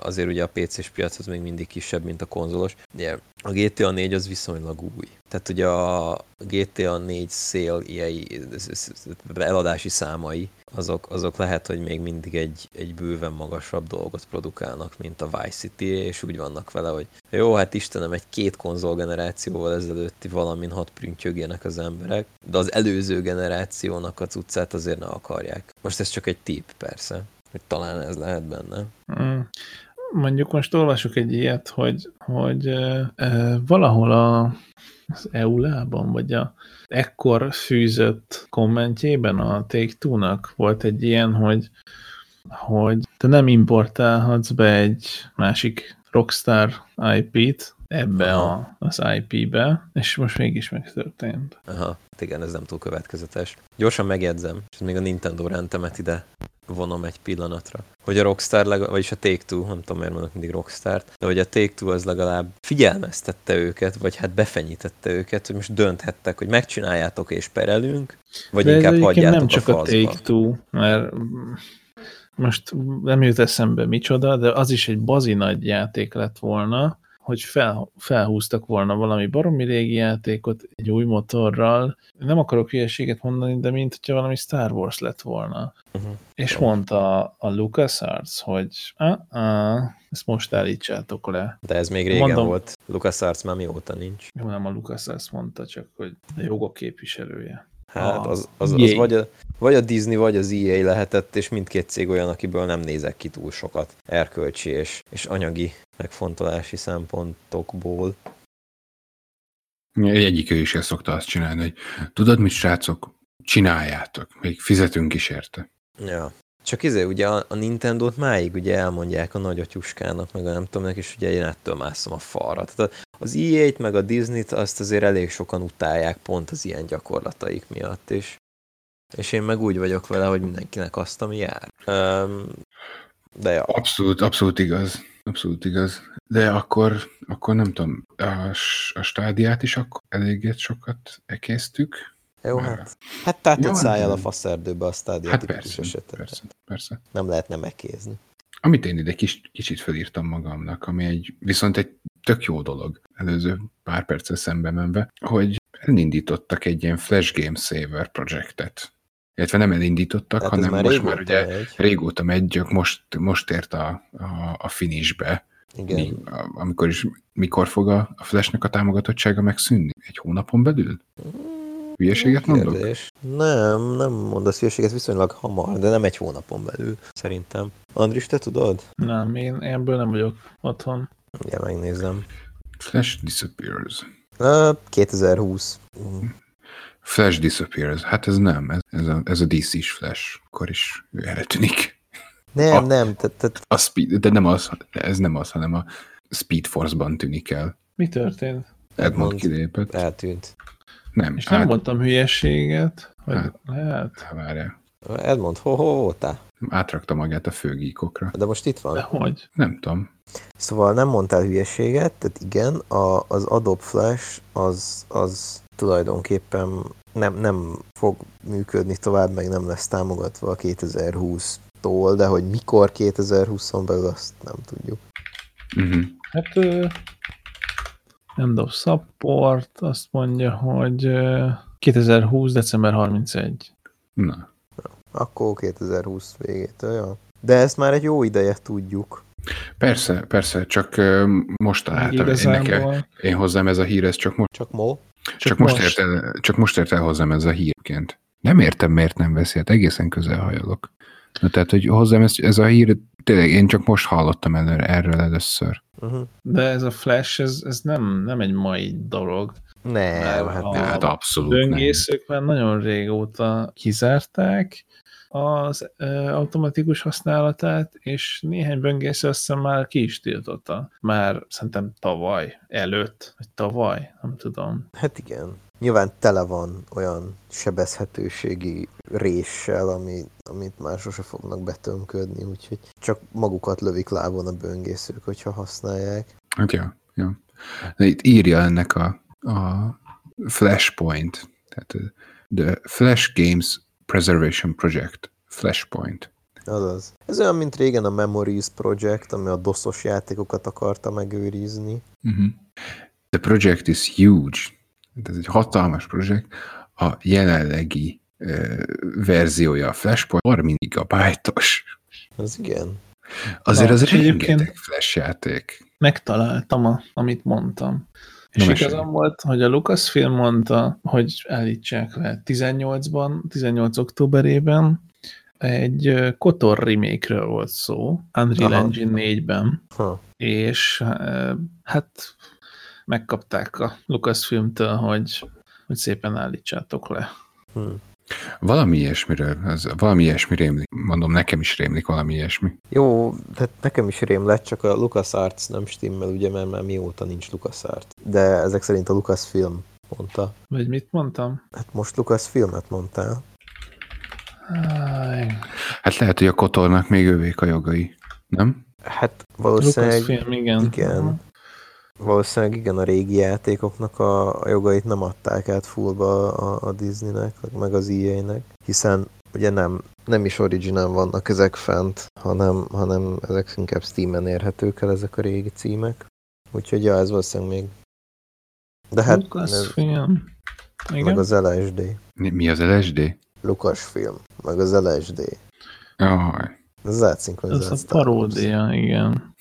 azért ugye a PC-s piac az még mindig kisebb, mint a konzolos. Ugye a GTA 4 az viszonylag új. Tehát ugye a GTA 4 szél eladási számai, azok, azok lehet, hogy még mindig egy, egy bőven magasabb dolgot produkálnak, mint a Vice City, és úgy vannak vele, hogy jó, hát Istenem, egy két konzol generációval ezelőtti valamin hat prüntjögjenek az emberek, de az előző generációnak a cuccát azért ne akarják. Most ez csak egy tip, persze, hogy talán ez lehet benne. Mm. Mondjuk most olvasok egy ilyet, hogy, hogy e, e, valahol a, az EULA-ban, vagy a ekkor fűzött kommentjében a Take-Two-nak volt egy ilyen, hogy, hogy te nem importálhatsz be egy másik Rockstar IP-t ebbe a, az IP-be, és most mégis megtörtént. Aha, hát igen, ez nem túl következetes. Gyorsan megjegyzem, és még a Nintendo rendemet ide vonom egy pillanatra. Hogy a Rockstar, legalább, vagyis a Take-Two, nem tudom miért mondok mindig Rockstar-t, de hogy a Take-Two az legalább figyelmeztette őket, vagy hát befenyítette őket, hogy most dönthettek, hogy megcsináljátok és perelünk, vagy De inkább hagyjátok nem csak a a. Take-Two, mert most nem jut eszembe micsoda, de az is egy bazi nagy játék lett volna, hogy fel, felhúztak volna valami baromi régi játékot egy új motorral. Nem akarok hülyeséget mondani, de mint hogyha valami Star Wars lett volna. Uh-huh. És mondta a LucasArts, hogy ah, ezt most állítsátok le. De ez még régen Mondom- volt. LucasArts már mióta nincs. Jó, nem a LucasArts mondta, csak hogy a jogok képviselője. Hát az, az, az EA. vagy, a, vagy a Disney, vagy az EA lehetett, és mindkét cég olyan, akiből nem nézek ki túl sokat erkölcsi és, és anyagi megfontolási szempontokból. Egyik ő is ezt szokta azt csinálni, hogy tudod mit, srácok, csináljátok, még fizetünk is érte. Ja. Csak izé, ugye a, a Nintendo-t máig ugye elmondják a nagyatyuskának, meg a nem tudom, nek, és ugye én ettől mászom a falra. Tehát az EA-t, meg a Disney-t azt azért elég sokan utálják pont az ilyen gyakorlataik miatt, és, és én meg úgy vagyok vele, hogy mindenkinek azt, ami jár. Um, de ja. Abszolút, abszolút igaz. Abszolút igaz. De akkor, akkor nem tudom, a, a stádiát is akkor eléggé sokat ekésztük. Jó, Már- hát, hát tátott Jó, szájjal a hát- faszerdőbe a stádia Hát persze, persze, persze. Nem lehetne megkézni. Amit én ide kis, kicsit felírtam magamnak, ami egy, viszont egy tök jó dolog, előző pár perccel szembe menve, hogy elindítottak egy ilyen Flash Game Saver projektet. Illetve nem elindítottak, Tehát hanem már most már ugye megy. régóta megy, csak most, most ért a, a, a finishbe. Igen. Mi, amikor is, mikor fog a, a Flashnek a támogatottsága megszűnni? Egy hónapon belül? Hülyeséget mondok? Kérdés. Nem, nem mondasz hülyeséget viszonylag hamar, de nem egy hónapon belül, szerintem. Andris, te tudod? Nem, én ebből nem vagyok otthon. Ugye megnézem. Flash disappears. Ö, 2020. Mm, Flash disappears. Hát ez nem, ez, ez a, ez a DC-s Flash. Akkor is ő eltűnik. Nem, A- nem, tehát, tehát A speed, de nem az, ez nem az, hanem a Speed Force-ban tűnik el. Mi történt? Edmond Edmond kilépett. eltűnt. Nem, És nem át, mondtam hülyeséget? Vagy Hát. lehet? várjál. Edmond, ho, ho voltál? Átrakta magát a főgíkokra. De most itt De van. hogy? Nem tudom. Szóval nem mondtál hülyeséget, tehát igen, a, az Adobe Flash az, az tulajdonképpen nem, nem fog működni tovább, meg nem lesz támogatva a 2020-tól, de hogy mikor 2020-on belül, azt nem tudjuk. Uh-huh. Hát end of support azt mondja, hogy ö, 2020. december 31. Na. Akkor 2020 végétől, ja. De ezt már egy jó ideje tudjuk. Persze, persze, csak most. Én, nekem, én hozzám ez a hír, ez csak most, Csak mo? csak, csak most, most. Ért el, csak most ért el hozzám ez a hírként. Nem értem, miért nem veszi, hát egészen közel hajolok. Na, tehát, hogy hozzám ez, ez a hír, tényleg én csak most hallottam előre, erről először. Uh-huh. De ez a Flash, ez, ez nem, nem egy mai dolog. Nem, hát a-. Hát abszolút nem. Böngészők már nagyon régóta kizárták az ö, automatikus használatát, és néhány böngésző azt hiszem már ki is tiltotta. Már szerintem tavaly előtt, vagy tavaly, nem tudom. Hát igen. Nyilván tele van olyan sebezhetőségi réssel, ami, amit már sose fognak betömködni, úgyhogy csak magukat lövik lábon a böngészők, hogyha használják. Hát ja, ja. De itt írja ennek a, a Flashpoint, tehát The Flash Games Preservation Project, Flashpoint. Azaz. Ez olyan, mint régen a Memories Project, ami a doszos játékokat akarta megőrizni. Uh-huh. The project is huge. Ez egy hatalmas projekt. A jelenlegi uh, verziója a Flashpoint 30 gigabájtos. Az igen. Azért Na, az rengeteg flash játék. Megtaláltam, a, amit mondtam. És Na, igazam volt, hogy a Lucasfilm mondta, hogy állítsák le 18-ban, 18 októberében egy ö, Kotor remake-ről volt szó, Unreal Aha. Engine 4-ben, Ha. és ö, hát megkapták a Lucasfilmtől, hogy, hogy szépen állítsátok le. Hm. Valami ilyesmiről, az, valami ilyesmi rémlik. Mondom, nekem is rémlik valami ilyesmi. Jó, tehát nekem is rém lett, csak a LucasArts nem stimmel, ugye, mert már mióta nincs LucasArts. De ezek szerint a Lucasfilm mondta. Vagy mit mondtam? Hát most Lucasfilmet mondtál. Áj, Hát lehet, hogy a Kotornak még ővék a jogai, nem? Hát valószínűleg, Lucasfilm, igen. igen. Valószínűleg igen, a régi játékoknak a, a jogait nem adták át fullba a, a Disneynek, meg az EA-nek, hiszen ugye nem, nem is original vannak ezek fent, hanem, hanem ezek inkább Steam-en érhetők el ezek a régi címek. Úgyhogy ja, ez valószínűleg még... De hát ez, Lucasfilm. meg Igen? az LSD. Mi az LSD? Lucasfilm, meg az LSD. Jaj. Ez az Ez a paródia, igen.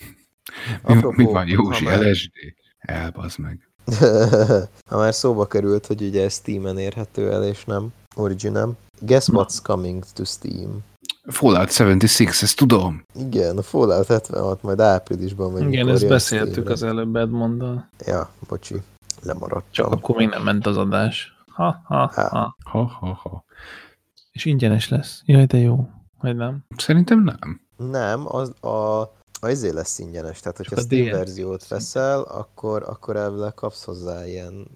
Mi, Apropó, mi van, Józsi? ha már- LSD? Elbazd meg. ha már szóba került, hogy ugye Steam-en érhető el, és nem original. Guess what's coming to Steam? Fallout 76, ezt tudom. Igen, a Fallout 76 majd áprilisban vagy Igen, ezt beszéltük Steamre. az előbb Edmonddal. Ja, bocsi, lemaradtam. Csak akkor még nem ment az adás. Ha, ha, Há. ha. Ha, ha, ha. És ingyenes lesz. Jaj, de jó. Vagy nem? Szerintem nem. Nem, az a, a izé lesz ingyenes, tehát hogyha a Steam DLC. verziót veszel, akkor, akkor elvileg kapsz hozzá ilyen...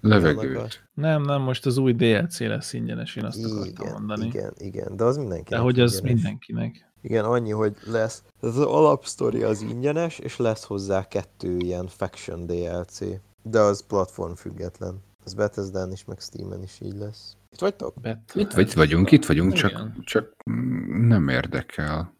Levegőt. Nem, nem, most az új DLC lesz ingyenes, én azt akartam Igen, mondani. igen, igen, de az mindenkinek De hogy az ingyenes. mindenkinek. Igen, annyi, hogy lesz. Ez az alapsztori az ingyenes, és lesz hozzá kettő ilyen Faction DLC. De az platform független. Ez Bethesda-n is, meg Steam-en is így lesz. Itt vagytok? Bet. Itt, vagy, itt vagyunk, itt vagyunk, csak, Igen. csak nem érdekel.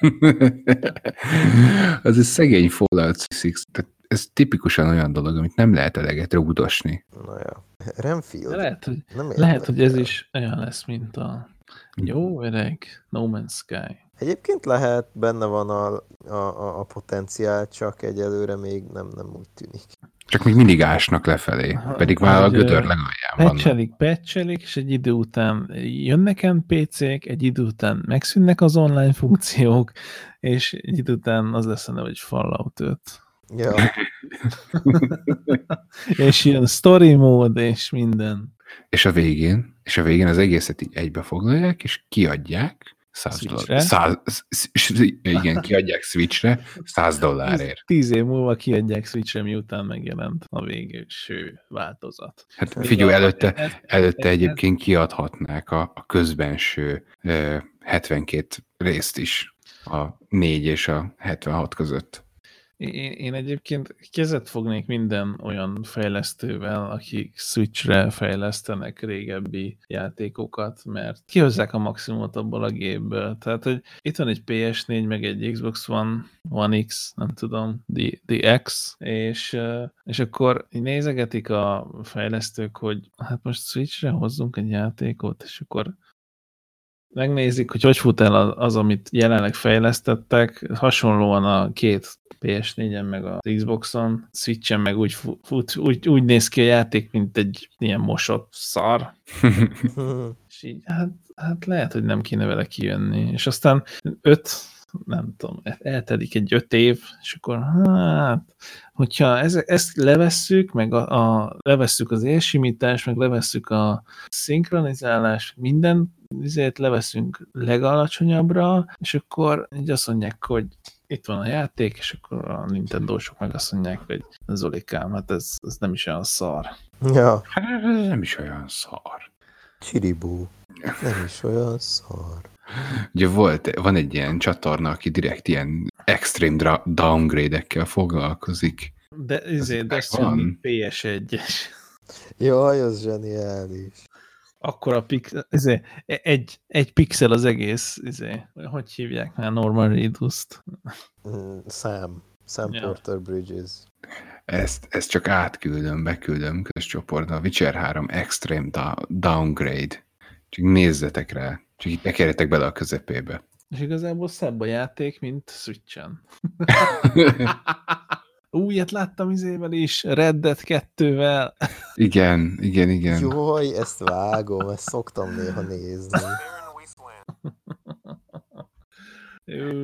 az egy szegény Fallout 6, tehát ez tipikusan olyan dolog, amit nem lehet eleget rúgdosni. Na ja. Renfield. Lehet, hogy, nem lehet, hogy ez is olyan lesz, mint a jó öreg No Man's Sky. Egyébként lehet, benne van a, a, a, a potenciál, csak egyelőre még nem, nem úgy tűnik. Csak még mindig ásnak lefelé, Aha, pedig már a gödör legalján vannak. Pecselik, pecselik, és egy idő után jönnek NPC-k, egy idő után megszűnnek az online funkciók, és egy idő után az lesz a neve, hogy Fallout 5. Ja, és jön story mód, és minden. És a végén, és a végén az egészet így egybe foglalják, és kiadják 100 Switchre? dollár. 100, sz- sz- igen, kiadják Switchre 100 dollárért. Tíz év múlva kiadják Switch-re, miután megjelent a végső változat. Hát figyelj, előtte, előtte egyébként kiadhatnák a, a közbenső ö, 72 részt is a 4 és a 76 között. Én, én egyébként kezet fognék minden olyan fejlesztővel, akik Switchre fejlesztenek régebbi játékokat, mert kihozzák a maximumot abból a gépből. Tehát, hogy itt van egy PS4, meg egy Xbox One, One X, nem tudom, the, the X, és, eh, és akkor nézegetik a fejlesztők, hogy hát most Switchre hozzunk egy játékot, és akkor megnézik, hogy hogy fut el az, az, amit jelenleg fejlesztettek, hasonlóan a két PS4-en, meg a Xboxon, Switchen meg úgy, fut, úgy, úgy néz ki a játék, mint egy ilyen mosott szar, és így, hát, hát lehet, hogy nem kéne vele kijönni. És aztán öt, nem tudom, eltelik egy öt év, és akkor hát, hogyha ez, ezt levesszük, meg a, a, levesszük az élsimítást, meg levesszük a szinkronizálást, minden ezért leveszünk legalacsonyabbra, és akkor így azt mondják, hogy itt van a játék, és akkor a Nintendo-sok meg azt mondják, hogy Zolikám, hát ez, ez nem is olyan szar. ja. Hát ez nem is olyan szar. Csiribú. Nem is olyan szar. Ugye volt, van egy ilyen csatorna, aki direkt ilyen extreme dra- downgrade-ekkel foglalkozik. De, izé, Ez Destiny megvan. PS1-es. Jaj, az zseniális. Akkor a pix, izé, egy, egy pixel az egész, izé, hogy hívják már Norman Reedus-t? Mm, Sam. Sam Ja. Porter Bridges. Ezt, ezt csak átküldöm, beküldöm közös csoportba. A Witcher 3 Extreme Downgrade. Csak nézzetek rá. Csak itt tekerjetek bele a közepébe. És igazából szebb a játék, mint Switchen. Új, ilyet láttam izével is, Red Dead 2-vel. igen, igen, igen. Jaj, ezt vágom, ezt szoktam néha nézni.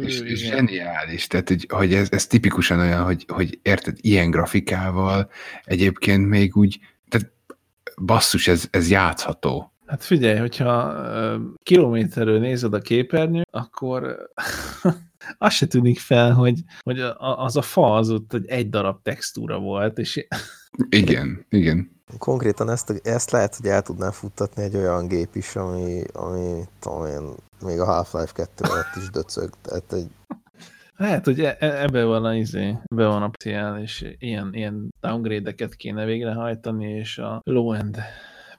És, és igen. zseniális, tehát hogy, hogy ez, ez tipikusan olyan, hogy, hogy érted, ilyen grafikával egyébként még úgy, tehát basszus, ez, ez játszható. Hát figyelj, hogyha kilométerről nézed a képernyőt, akkor az se tűnik fel, hogy, hogy az a fa az ott hogy egy darab textúra volt, és Igen, igen. Konkrétan ezt, ezt lehet, hogy el tudná futtatni egy olyan gép is, ami, ami tudom én, még a Half-Life 2 alatt is döcög. Tehát egy, lehet, hogy e- e- ebbe van a izé, ebbe van a potenciál, és ilyen, ilyen downgrade-eket kéne végrehajtani, és a low-end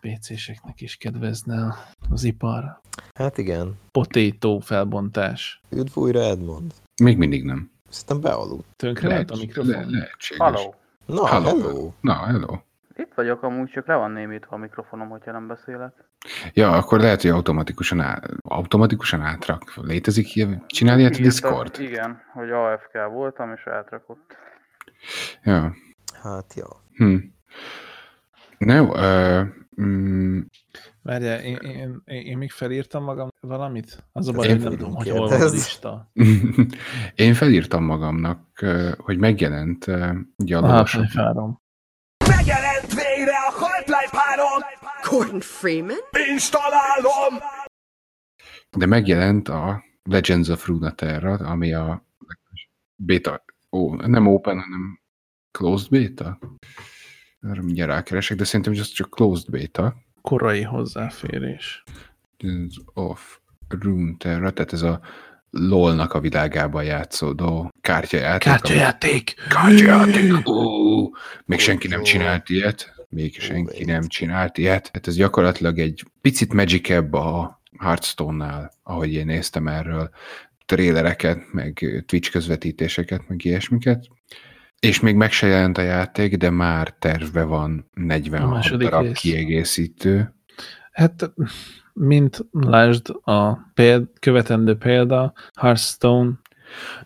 PC-seknek is kedvezne az ipar. hát igen. Potato felbontás. Üdv újra Edmond. Még mindig nem. Szerintem bealudt. Tönkre ment a Lehet- mikrofon? le- lehetséges. Halló. Na, Hello. hello. Na, hello. Itt vagyok amúgy, csak le van némítva a mikrofonom, hogyha nem beszélek. Ja, akkor lehet, hogy automatikusan, á, automatikusan átrak. Létezik ilyen? Csinál ilyet a Discord? Igen, hogy AFK voltam, és átrakott. Ja. Hát ja. Hm. Na jó, mm, Várjál, én, én, én, én még felírtam magam valamit? Az a baj, Én hogy nem tudom, hogy hol van a lista. én felírtam magamnak, hogy megjelent ugye a A lovas- Half-Life 3. Megjelent végre a Half-Life 3! Gordon Freeman? Installálom! de megjelent a Legends of Runeterra, ami a beta, ó, nem open, hanem closed beta. Erre mindjárt rákeresek, de szerintem ez csak closed beta. Korai hozzáférés. Legends of Runeterra, tehát ez a LOL-nak a világában játszódó kártyajáték. Kártyajáték! Kártyajáték! Ó, még senki nem csinált ilyet. Még senki nem csinált ilyet. Hát ez gyakorlatilag egy picit magic a Hearthstone-nál, ahogy én néztem erről trélereket, meg Twitch közvetítéseket, meg ilyesmiket. És még meg se jelent a játék, de már tervbe van A 46 második darab rész. kiegészítő. Hát, mint lásd a péld, követendő példa, Hearthstone,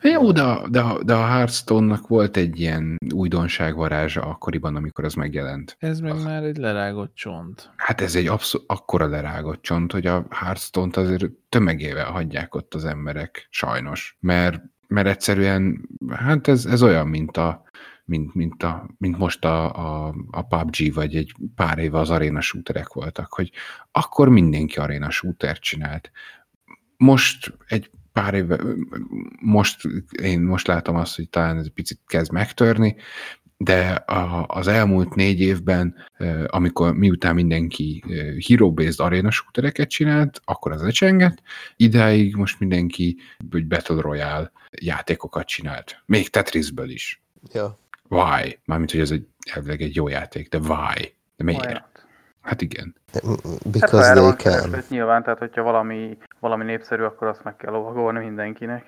Jó, de, a- de, a- de a Hearthstone-nak volt egy ilyen újdonságvarázsa akkoriban, amikor az megjelent. ez meg már egy lerágott csont. Hát ez egy abszolút akkora lerágott csont, hogy a Hearthstone-t azért tömegével hagyják ott az emberek, sajnos. Mert, mert egyszerűen, hát ez, ez olyan, mint a mint, mint, a, mint most a, a, a PUBG, vagy egy pár éve az arena shooterek voltak, hogy akkor mindenki arena shootert csinált. Most egy pár éve, most én most látom azt, hogy talán ez picit kezd megtörni, de a, az elmúlt négy évben, amikor miután mindenki hero-based arena shootereket csinált, akkor az lecsengett, idáig most mindenki hogy Battle Royale játékokat csinált. Még Tetrisből is. Ja. Why? Mármint, hogy ez egy, elvileg egy jó játék, de why? De miért? Hát igen. Hát, Because erre they can. kereslet, nyilván, tehát hogyha valami, valami népszerű, akkor azt meg kell lovagolni mindenkinek.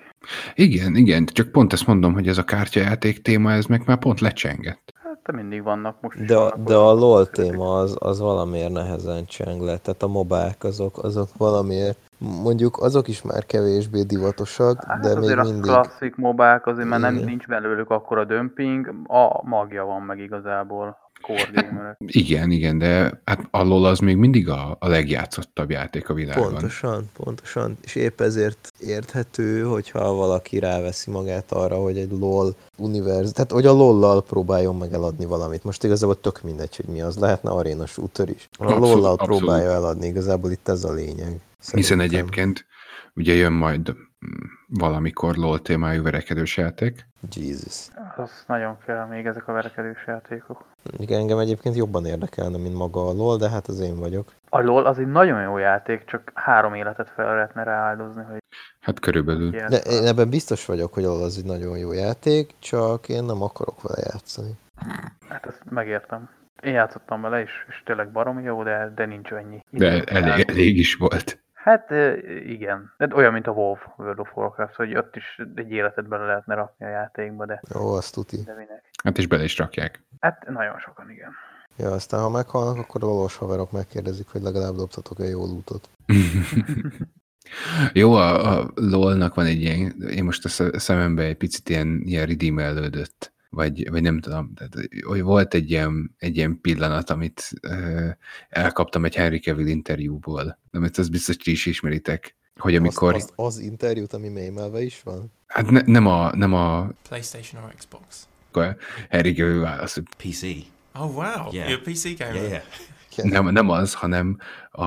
Igen, igen, csak pont ezt mondom, hogy ez a kártyajáték téma, ez meg már pont lecsengett. De mindig vannak most De, vannak de a LOL téma az, az valamiért nehezen cseng le. Tehát a mobák azok, azok valamiért, mondjuk azok is már kevésbé divatosak, Hát de még azért a mindig... klasszik mobák, azért már nem, nincs belőlük akkora dömping, a magja van meg igazából Igen, igen, de hát a LoL az még mindig a, a legjátszottabb játék a világon. Pontosan, pontosan. És épp ezért érthető, hogyha valaki ráveszi magát arra, hogy egy LOL univerz, tehát hogy a LOL-lal próbáljon meg eladni valamit. Most igazából tök mindegy, hogy mi az. Lehetne arena shooter is. A Abszolút, LOL-lal abszolút. próbálja eladni, igazából itt ez a lényeg. Hiszen Szerintem. egyébként ugye jön majd valamikor LoL témájú verekedős játék. Jesus. Az nagyon kell még ezek a verekedős játékok. Igen, engem egyébként jobban érdekelne, mint maga a LOL, de hát az én vagyok. A LoL az egy nagyon jó játék, csak három életet fel lehetne rááldozni, hogy Hát körülbelül. De én ebben biztos vagyok, hogy a LOL az egy nagyon jó játék, csak én nem akarok vele játszani. Hát ezt megértem. Én játszottam vele, és, és tényleg baromi jó, de, de nincs ennyi. De elég, elég is volt. Hát igen. De olyan, mint a WoW World of Warcraft, hogy ott is egy életet bele lehetne rakni a játékba, de, Jó, azt tuti. de minek. Hát és bele is rakják. Hát nagyon sokan, igen. Ja, aztán ha meghalnak, akkor a lovas haverok megkérdezik, hogy legalább dobtatok-e jó lootot. Jó, a, a LOL-nak van egy ilyen, én most a sze- szemembe egy picit ilyen, ilyen redeemellődött, vagy, vagy nem tudom, tehát, hogy volt egy ilyen, egy ilyen pillanat, amit ö, elkaptam egy Henry Cavill interjúból, amit azt biztos ti is ismeritek, hogy amikor, Az, az, az interjút, ami mémelve is van? hát ne, nem a, nem a PlayStation or Xbox? akkor Henry Cavill válasz, hogy PC. Oh wow, Yeah. you're a PC gamer. Yeah, yeah. nem, nem az, hanem a,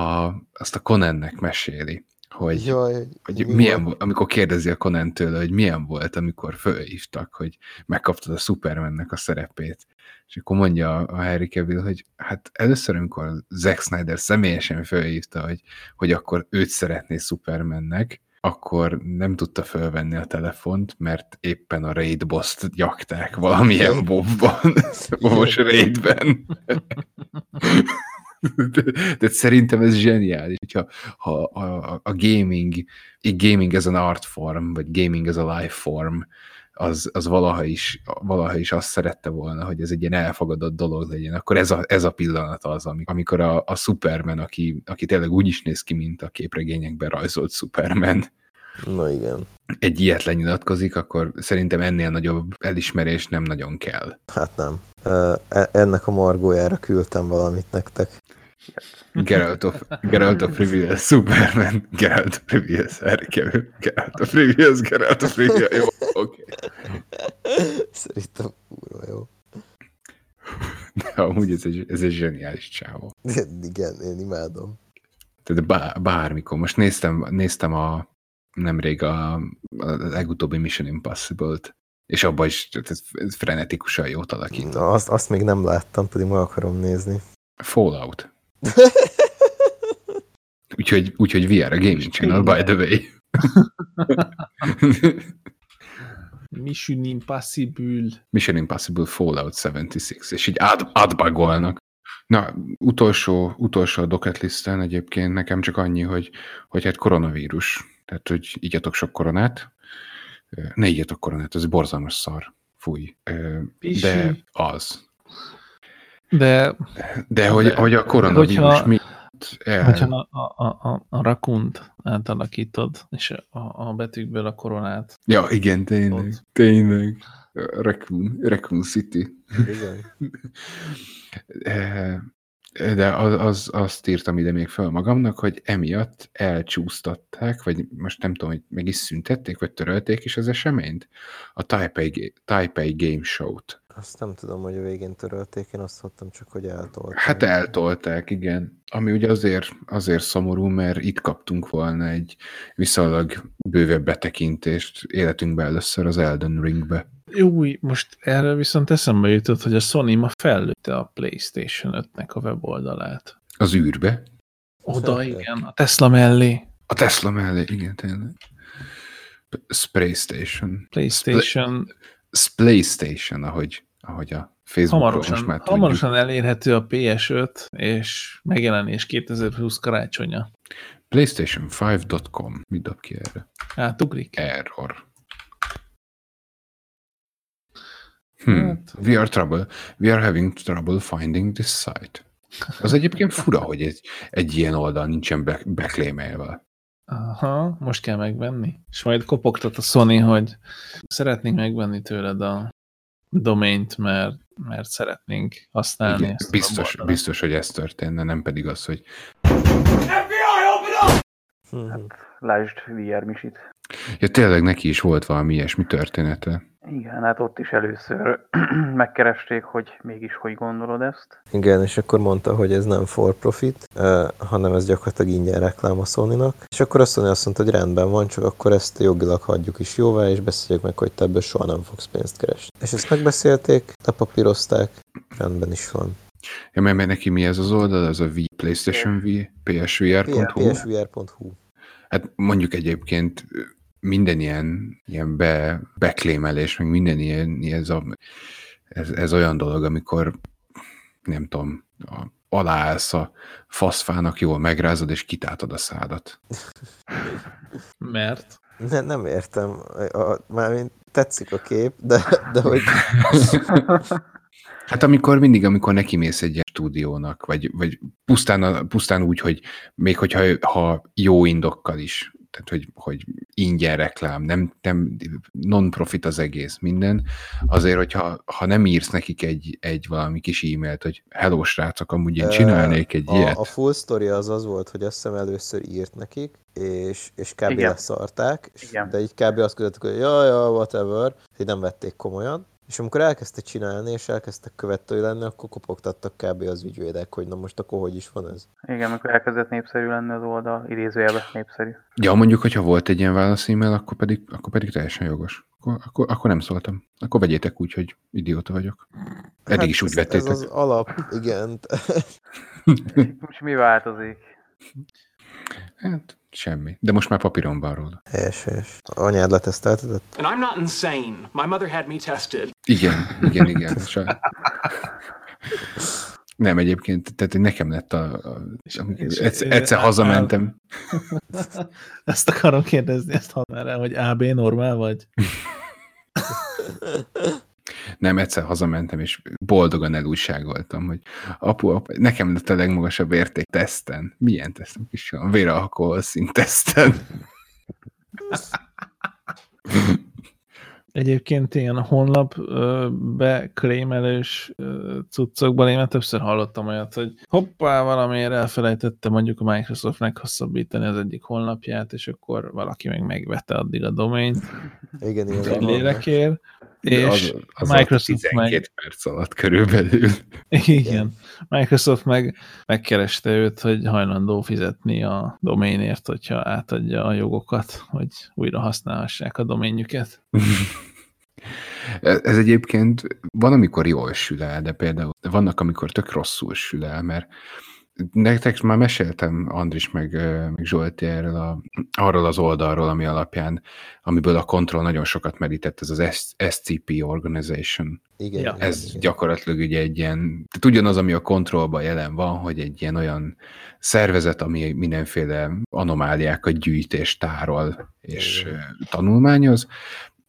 azt a Conannek meséli, hogy, Jaj, hogy mi milyen, amikor kérdezi a Conan tőle, hogy milyen volt, amikor fölhívtak, hogy megkaptad a Supermannek a szerepét. És akkor mondja a Harry Cavill, hogy hát először, amikor Zack Snyder személyesen fölhívta, hogy, hogy akkor őt szeretné Supermannek, akkor nem tudta fölvenni a telefont, mert éppen a raid boss-t gyakták valamilyen bobban, bobos raidben. Tehát szerintem ez zseniális, hogyha ha a, a gaming, egy gaming ez an art form, vagy gaming ez a life form, az, az valaha, is, valaha is azt szerette volna, hogy ez egy ilyen elfogadott dolog legyen, akkor ez a, ez a pillanat az, ami- amikor a, a Superman, aki, aki tényleg úgy is néz ki, mint a képregényekben rajzolt Superman, Na igen. egy ilyet lenyilatkozik, akkor szerintem ennél nagyobb elismerés nem nagyon kell. Hát nem. E- Ennek a margójára küldtem valamit nektek. Geralt of, Geralt of Rivia, Superman, Geralt of Rivia, Cavill, Geralt of Rivia, Geralt of Rivia, jó, oké. Szerintem kurva jó. De amúgy ez egy, ez egy zseniális csávó. Igen, én imádom. Tehát bár, bármikor. Most néztem, néztem a nemrég a, a legutóbbi Mission Impossible-t, és abban is tehát frenetikusan jót alakít. Na, azt, azt még nem láttam, pedig meg akarom nézni. Fallout. Úgyhogy, úgyhogy VR a Gaming Channel, by the way. Mission Impossible. Mission Impossible Fallout 76, és így át, átbagolnak. Na, utolsó, utolsó a docket listen egyébként nekem csak annyi, hogy, hogy hát koronavírus. Tehát, hogy igyatok sok koronát. Ne igyatok koronát, ez borzalmas szar. Fúj. De az. De De hogy, De- hogy a koronavírus hogyha- miatt el, hogyha a, a, a, a rakunt átalakítod, és a, a betűkből a koronát. Ja, igen, tényleg. Ott. Tényleg. Raccoon, Raccoon City. Igen. De az, az, azt írtam ide még fel magamnak, hogy emiatt elcsúsztatták, vagy most nem tudom, hogy meg is szüntették, vagy törölték is az eseményt, a Taipei, Taipei Game Show-t. Azt nem tudom, hogy a végén törölték, én azt hallottam csak, hogy eltolták. Hát eltolták, igen. Ami ugye azért, azért szomorú, mert itt kaptunk volna egy viszonylag bővebb betekintést életünkbe először az Elden Ringbe. Új, most erre viszont eszembe jutott, hogy a Sony ma fellőtte a PlayStation 5-nek a weboldalát. Az űrbe. Oda, igen, a Tesla mellé. A Tesla mellé, igen, tényleg. Spray Station. PlayStation PlayStation, ahogy, ahogy a Facebookról most hamarosan, már tudjuk. hamarosan elérhető a PS5, és megjelenés 2020 karácsonya. PlayStation5.com. Mit dob ki erre? Átugrik? Error. Hmm. Hát- We are trouble. We are having trouble finding this site. Az egyébként fura, hogy egy, egy ilyen oldal nincsen be, beklémelve. Aha, most kell megvenni. És majd kopogtat a Sony, hogy szeretnénk megvenni tőled a domaint, mert, mert szeretnénk használni Igen, ezt biztos, biztos, hogy ez történne, nem pedig az, hogy Mhm. Lásd VR Misit. ja, tényleg neki is volt valami ilyesmi története. Igen, hát ott is először megkeresték, hogy mégis hogy gondolod ezt. Igen, és akkor mondta, hogy ez nem for profit, uh, hanem ez gyakorlatilag ingyen reklám a sony És akkor a Sony azt mondta, hogy rendben van, csak akkor ezt jogilag hagyjuk is jóvá, és beszéljük meg, hogy te ebből soha nem fogsz pénzt keresni. És ezt megbeszélték, lepapírozták, rendben is van. Ja, mert mert neki mi ez az oldal? Ez a v, PlayStation V, PSVR.hu? psvr.hu Hát mondjuk egyébként minden ilyen, ilyen be, beklémelés, meg minden ilyen, ilyen ez a, ez, ez olyan dolog, amikor nem tudom, a, aláállsz a faszfának, jól megrázod, és kitátod a szádat. Mert? Ne, nem értem. A, mármint tetszik a kép, de, de hogy... Hát amikor mindig, amikor neki mész egy ilyen stúdiónak, vagy, vagy pusztán, pusztán úgy, hogy még hogyha ha jó indokkal is, tehát hogy, hogy ingyen reklám, nem, nem non-profit az egész minden, azért, hogyha ha nem írsz nekik egy, egy valami kis e-mailt, hogy hello srácok, amúgy én csinálnék egy a, ilyet. A full story az az volt, hogy azt hiszem először írt nekik, és, és kb. Igen. leszarták, és, Igen. de így kb. azt közöttük, hogy ja, ja, whatever, hogy nem vették komolyan. És amikor elkezdte csinálni, és elkezdtek követői lenni, akkor kopogtattak kb. az ügyvédek, hogy na most akkor hogy is van ez? Igen, amikor elkezdett népszerű lenni az oldal, idézőjelben népszerű. Ja, mondjuk, hogyha volt egy ilyen válasz e-mail, akkor pedig, akkor pedig teljesen jogos. Akkor, akkor, akkor nem szóltam. Akkor vegyétek úgy, hogy idióta vagyok. Eddig is úgy Hát ez, vettétek. Ez az alap, igen. Most mi változik? Hát, semmi. De most már papíron van róla. Helyes, helyes. Anyád leteszteltetett? And I'm not insane. My mother had me tested. Igen, igen, igen. Sa- Nem, egyébként, tehát nekem lett a... a és- egyszer, egyszer hazamentem. Ezt akarom kérdezni, ezt el, hogy AB normál vagy? Nem, egyszer hazamentem, és boldogan elújságoltam, hogy apu, apu, nekem lett a legmagasabb érték teszten. Milyen tesztem is van? Véralkohol szint teszten. Egyébként ilyen honlap beklémelős cuccokban én már többször hallottam olyat, hogy hoppá, valamiért elfelejtette mondjuk a Microsoft meghosszabbítani az egyik honlapját, és akkor valaki meg megvette addig a doményt Igen, igen. De és az, az Microsoft 12 meg... perc alatt körülbelül. Igen. Microsoft meg megkereste őt, hogy hajlandó fizetni a doménért, hogyha átadja a jogokat, hogy újra használhassák a doménjüket. Ez ez egyébként van, amikor jól sül el, de például vannak, amikor tök rosszul sül el, mert nektek már meséltem, Andris meg, meg Zsolti erről a, arról az oldalról, ami alapján, amiből a Control nagyon sokat merített, ez az SCP Organization. Igen, Ja. igen, Ez igen. gyakorlatilag ugye egy ilyen, tehát ugyanaz, ami a kontrollban jelen van, hogy egy ilyen olyan szervezet, ami mindenféle anomáliákat gyűjt és tárol és Igen. tanulmányoz.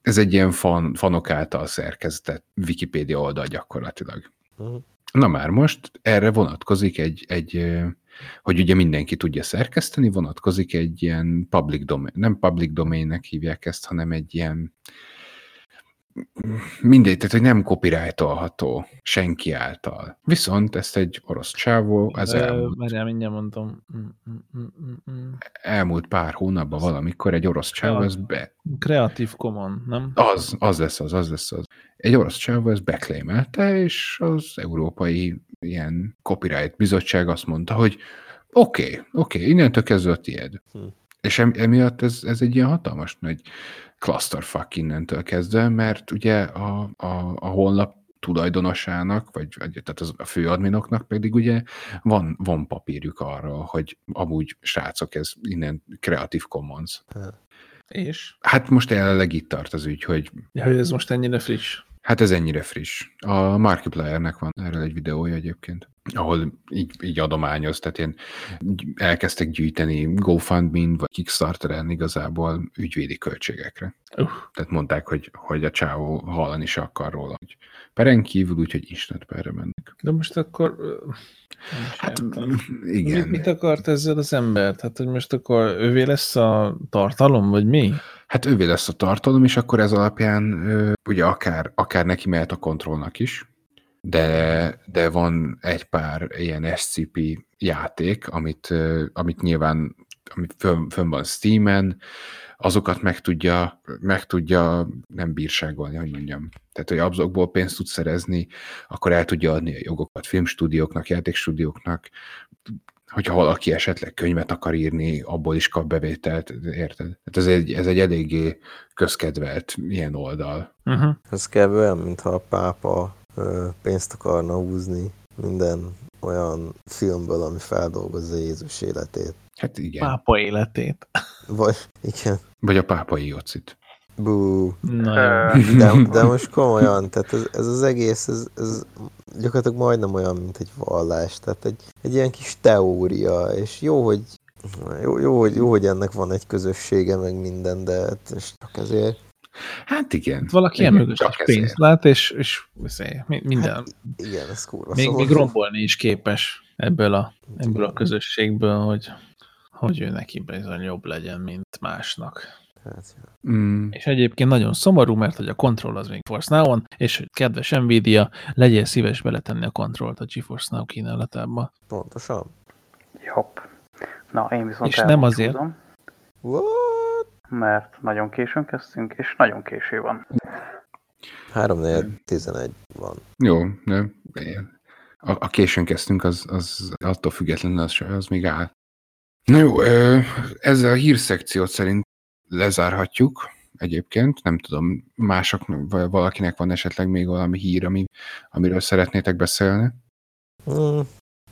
Ez egy ilyen fan, fanok által szerkeztetett Wikipédia oldal gyakorlatilag. Mhm. Na már most erre vonatkozik egy, egy, hogy ugye mindenki tudja szerkeszteni, vonatkozik egy ilyen public domain, nem public domainnek hívják ezt, hanem egy ilyen mindegy, tehát hogy nem copyrightolható senki által. Viszont ezt egy orosz csávó az Ö, elmúlt, Várjál, mindjárt mondom. Mm, mm, mm, elmúlt pár hónapban valamikor egy orosz csávó ez be, Creative Commons, nem? az, az lesz az, az lesz az. Egy orosz csávó ezt beklémelte, és az európai ilyen copyright bizottság azt mondta, hogy oké, okay, oké, okay, innentől kezdve a tiéd. Hm. És em, emiatt ez, ez egy ilyen hatalmas nagy clusterfuck innentől kezdve, mert ugye a, a, a honlap tulajdonosának, vagy, vagy tehát az, a főadminoknak pedig ugye van, van papírjuk arra, hogy amúgy srácok, ez innen Creative Commons. És? Hát most jelenleg itt tart az ügy, hogy Ja, hogy ez most ennyire friss. Hát ez ennyire friss. A Markipliernek van erről egy videója egyébként, ahol így, így adományoz, tehát ilyen elkezdtek gyűjteni GoFundMe-n vagy Kickstarteren igazából ügyvédi költségekre. Uh. Tehát mondták, hogy, hogy a csávó hallani se akar róla. Hogy peren kívül, úgyhogy instant perre mennek. De most akkor... Hát értem. igen. Mit, mit akart ezzel az ember? Tehát, hogy most akkor ővé lesz a tartalom, vagy mi? Hát ővé lesz a tartalom, és akkor ez alapján ugye akár, akár neki mehet a kontrollnak is, de, de van egy pár ilyen SCP játék, amit, amit nyilván amit fönn, fönn van Steam-en, azokat meg tudja, meg tudja nem bírságolni, hogy mondjam. Tehát, hogy abzokból pénzt tud szerezni, akkor el tudja adni a jogokat filmstúdióknak, játékstúdióknak, hogyha valaki esetleg könyvet akar írni, abból is kap bevételt, érted? Hát ez egy, ez egy eléggé közkedvelt ilyen oldal. Uh-huh. Ez kb. olyan, mintha a pápa ö, pénzt akarna húzni minden olyan filmből, ami feldolgozza Jézus életét. Hát igen. Pápa életét. Vagy, igen. Vagy a pápai jocit. Bú. Na De, de most komolyan, tehát ez, ez az egész, ez, ez gyakorlatilag majdnem olyan, mint egy vallás, tehát egy, egy ilyen kis teória, és jó, hogy jó, jó, hogy, jó, hogy ennek van egy közössége, meg minden, de hát csak ezért. Hát igen. Valaki emögött csak is ezért. pénzt lát, és, és izé, mi- minden, Hát, igen, ez kurva még, szomorú. még rombolni is képes ebből a, ebből a közösségből, hogy, hogy ő neki bizony jobb legyen, mint másnak. Hát, Mm. És egyébként nagyon szomorú, mert hogy a Control az még Force Now-on, és hogy kedves Nvidia, legyél szíves beletenni a kontrollt a GeForce Now kínálatába. Pontosan. Jobb. Na, én viszont És nem azért. What? mert nagyon későn kezdtünk, és nagyon késő van. 3 11 van. Jó, de a, a későn kezdtünk, az, az attól függetlenül az, az még áll. Na jó, ezzel a hírszekciót szerint lezárhatjuk egyébként. Nem tudom, mások, vagy valakinek van esetleg még valami hír, ami, amiről szeretnétek beszélni? Hmm.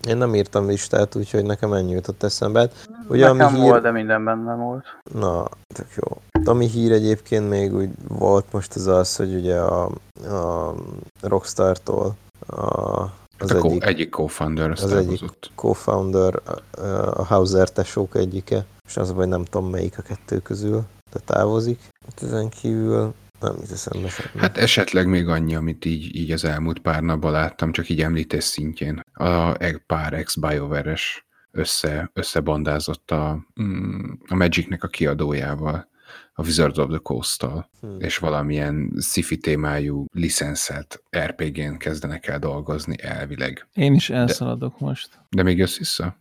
Én nem írtam listát, úgyhogy nekem ennyi jutott eszembe. Hát, Ugye, Nekem ami volt, hír... de minden benne volt. Na, tök jó. Ami hír egyébként még úgy volt most az az, hogy ugye a, a Rockstar-tól a, az co- egyik, egyik co-founder azt az egyik co-founder, a, a Hauser tesók egyike, és az baj, nem tudom melyik a kettő közül, de távozik. Hát ezen kívül nem jut eszembe semmi. Hát esetleg még annyi, amit így, így az elmúlt pár napban láttam, csak így említés szintjén. A e- pár ex-BioWare-es össze, összebandázott a, mm, a Magicnek a kiadójával, a Wizards of the Coast-tal, Hmm. és valamilyen sci-fi témájú licenszelt RPG-n kezdenek el dolgozni elvileg. Én is elszaladok most. De még jössz vissza?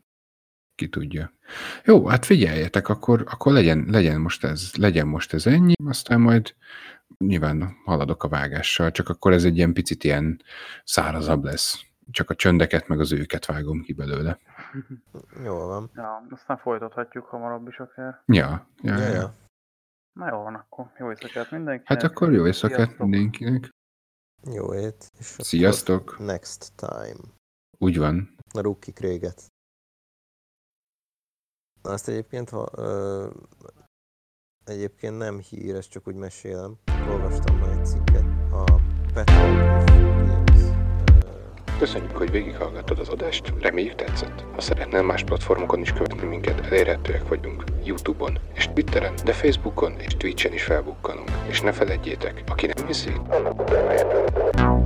Ki tudja. Jó, hát figyeljetek, akkor, akkor legyen, legyen, most ez, legyen most ez ennyi, aztán majd nyilván haladok a vágással, csak akkor ez egy ilyen picit ilyen szárazabb lesz. Csak a csöndeket, meg az őket vágom ki belőle. Jól van. Ja, aztán folytathatjuk hamarabb is akár. Ja, ja, Ja, ja. Na jó van akkor. Jó éjszakát mindenkinek. Hát akkor jó éjszakát Sziasztok. mindenkinek. Jó ét. És Sziasztok. Next time. Úgy van. Kréget. Na azt egyébként, ha, ö, egyébként nem hír, ezt csak úgy mesélem. Olvastam már egy cikket a Petrol Köszönjük, hogy végighallgattad az adást, reméljük tetszett. Ha szeretnél más platformokon is követni minket, elérhetőek vagyunk Youtube-on és Twitteren, de Facebookon és Twitchen is felbukkanunk. És ne feledjétek, aki nem hiszi, annak.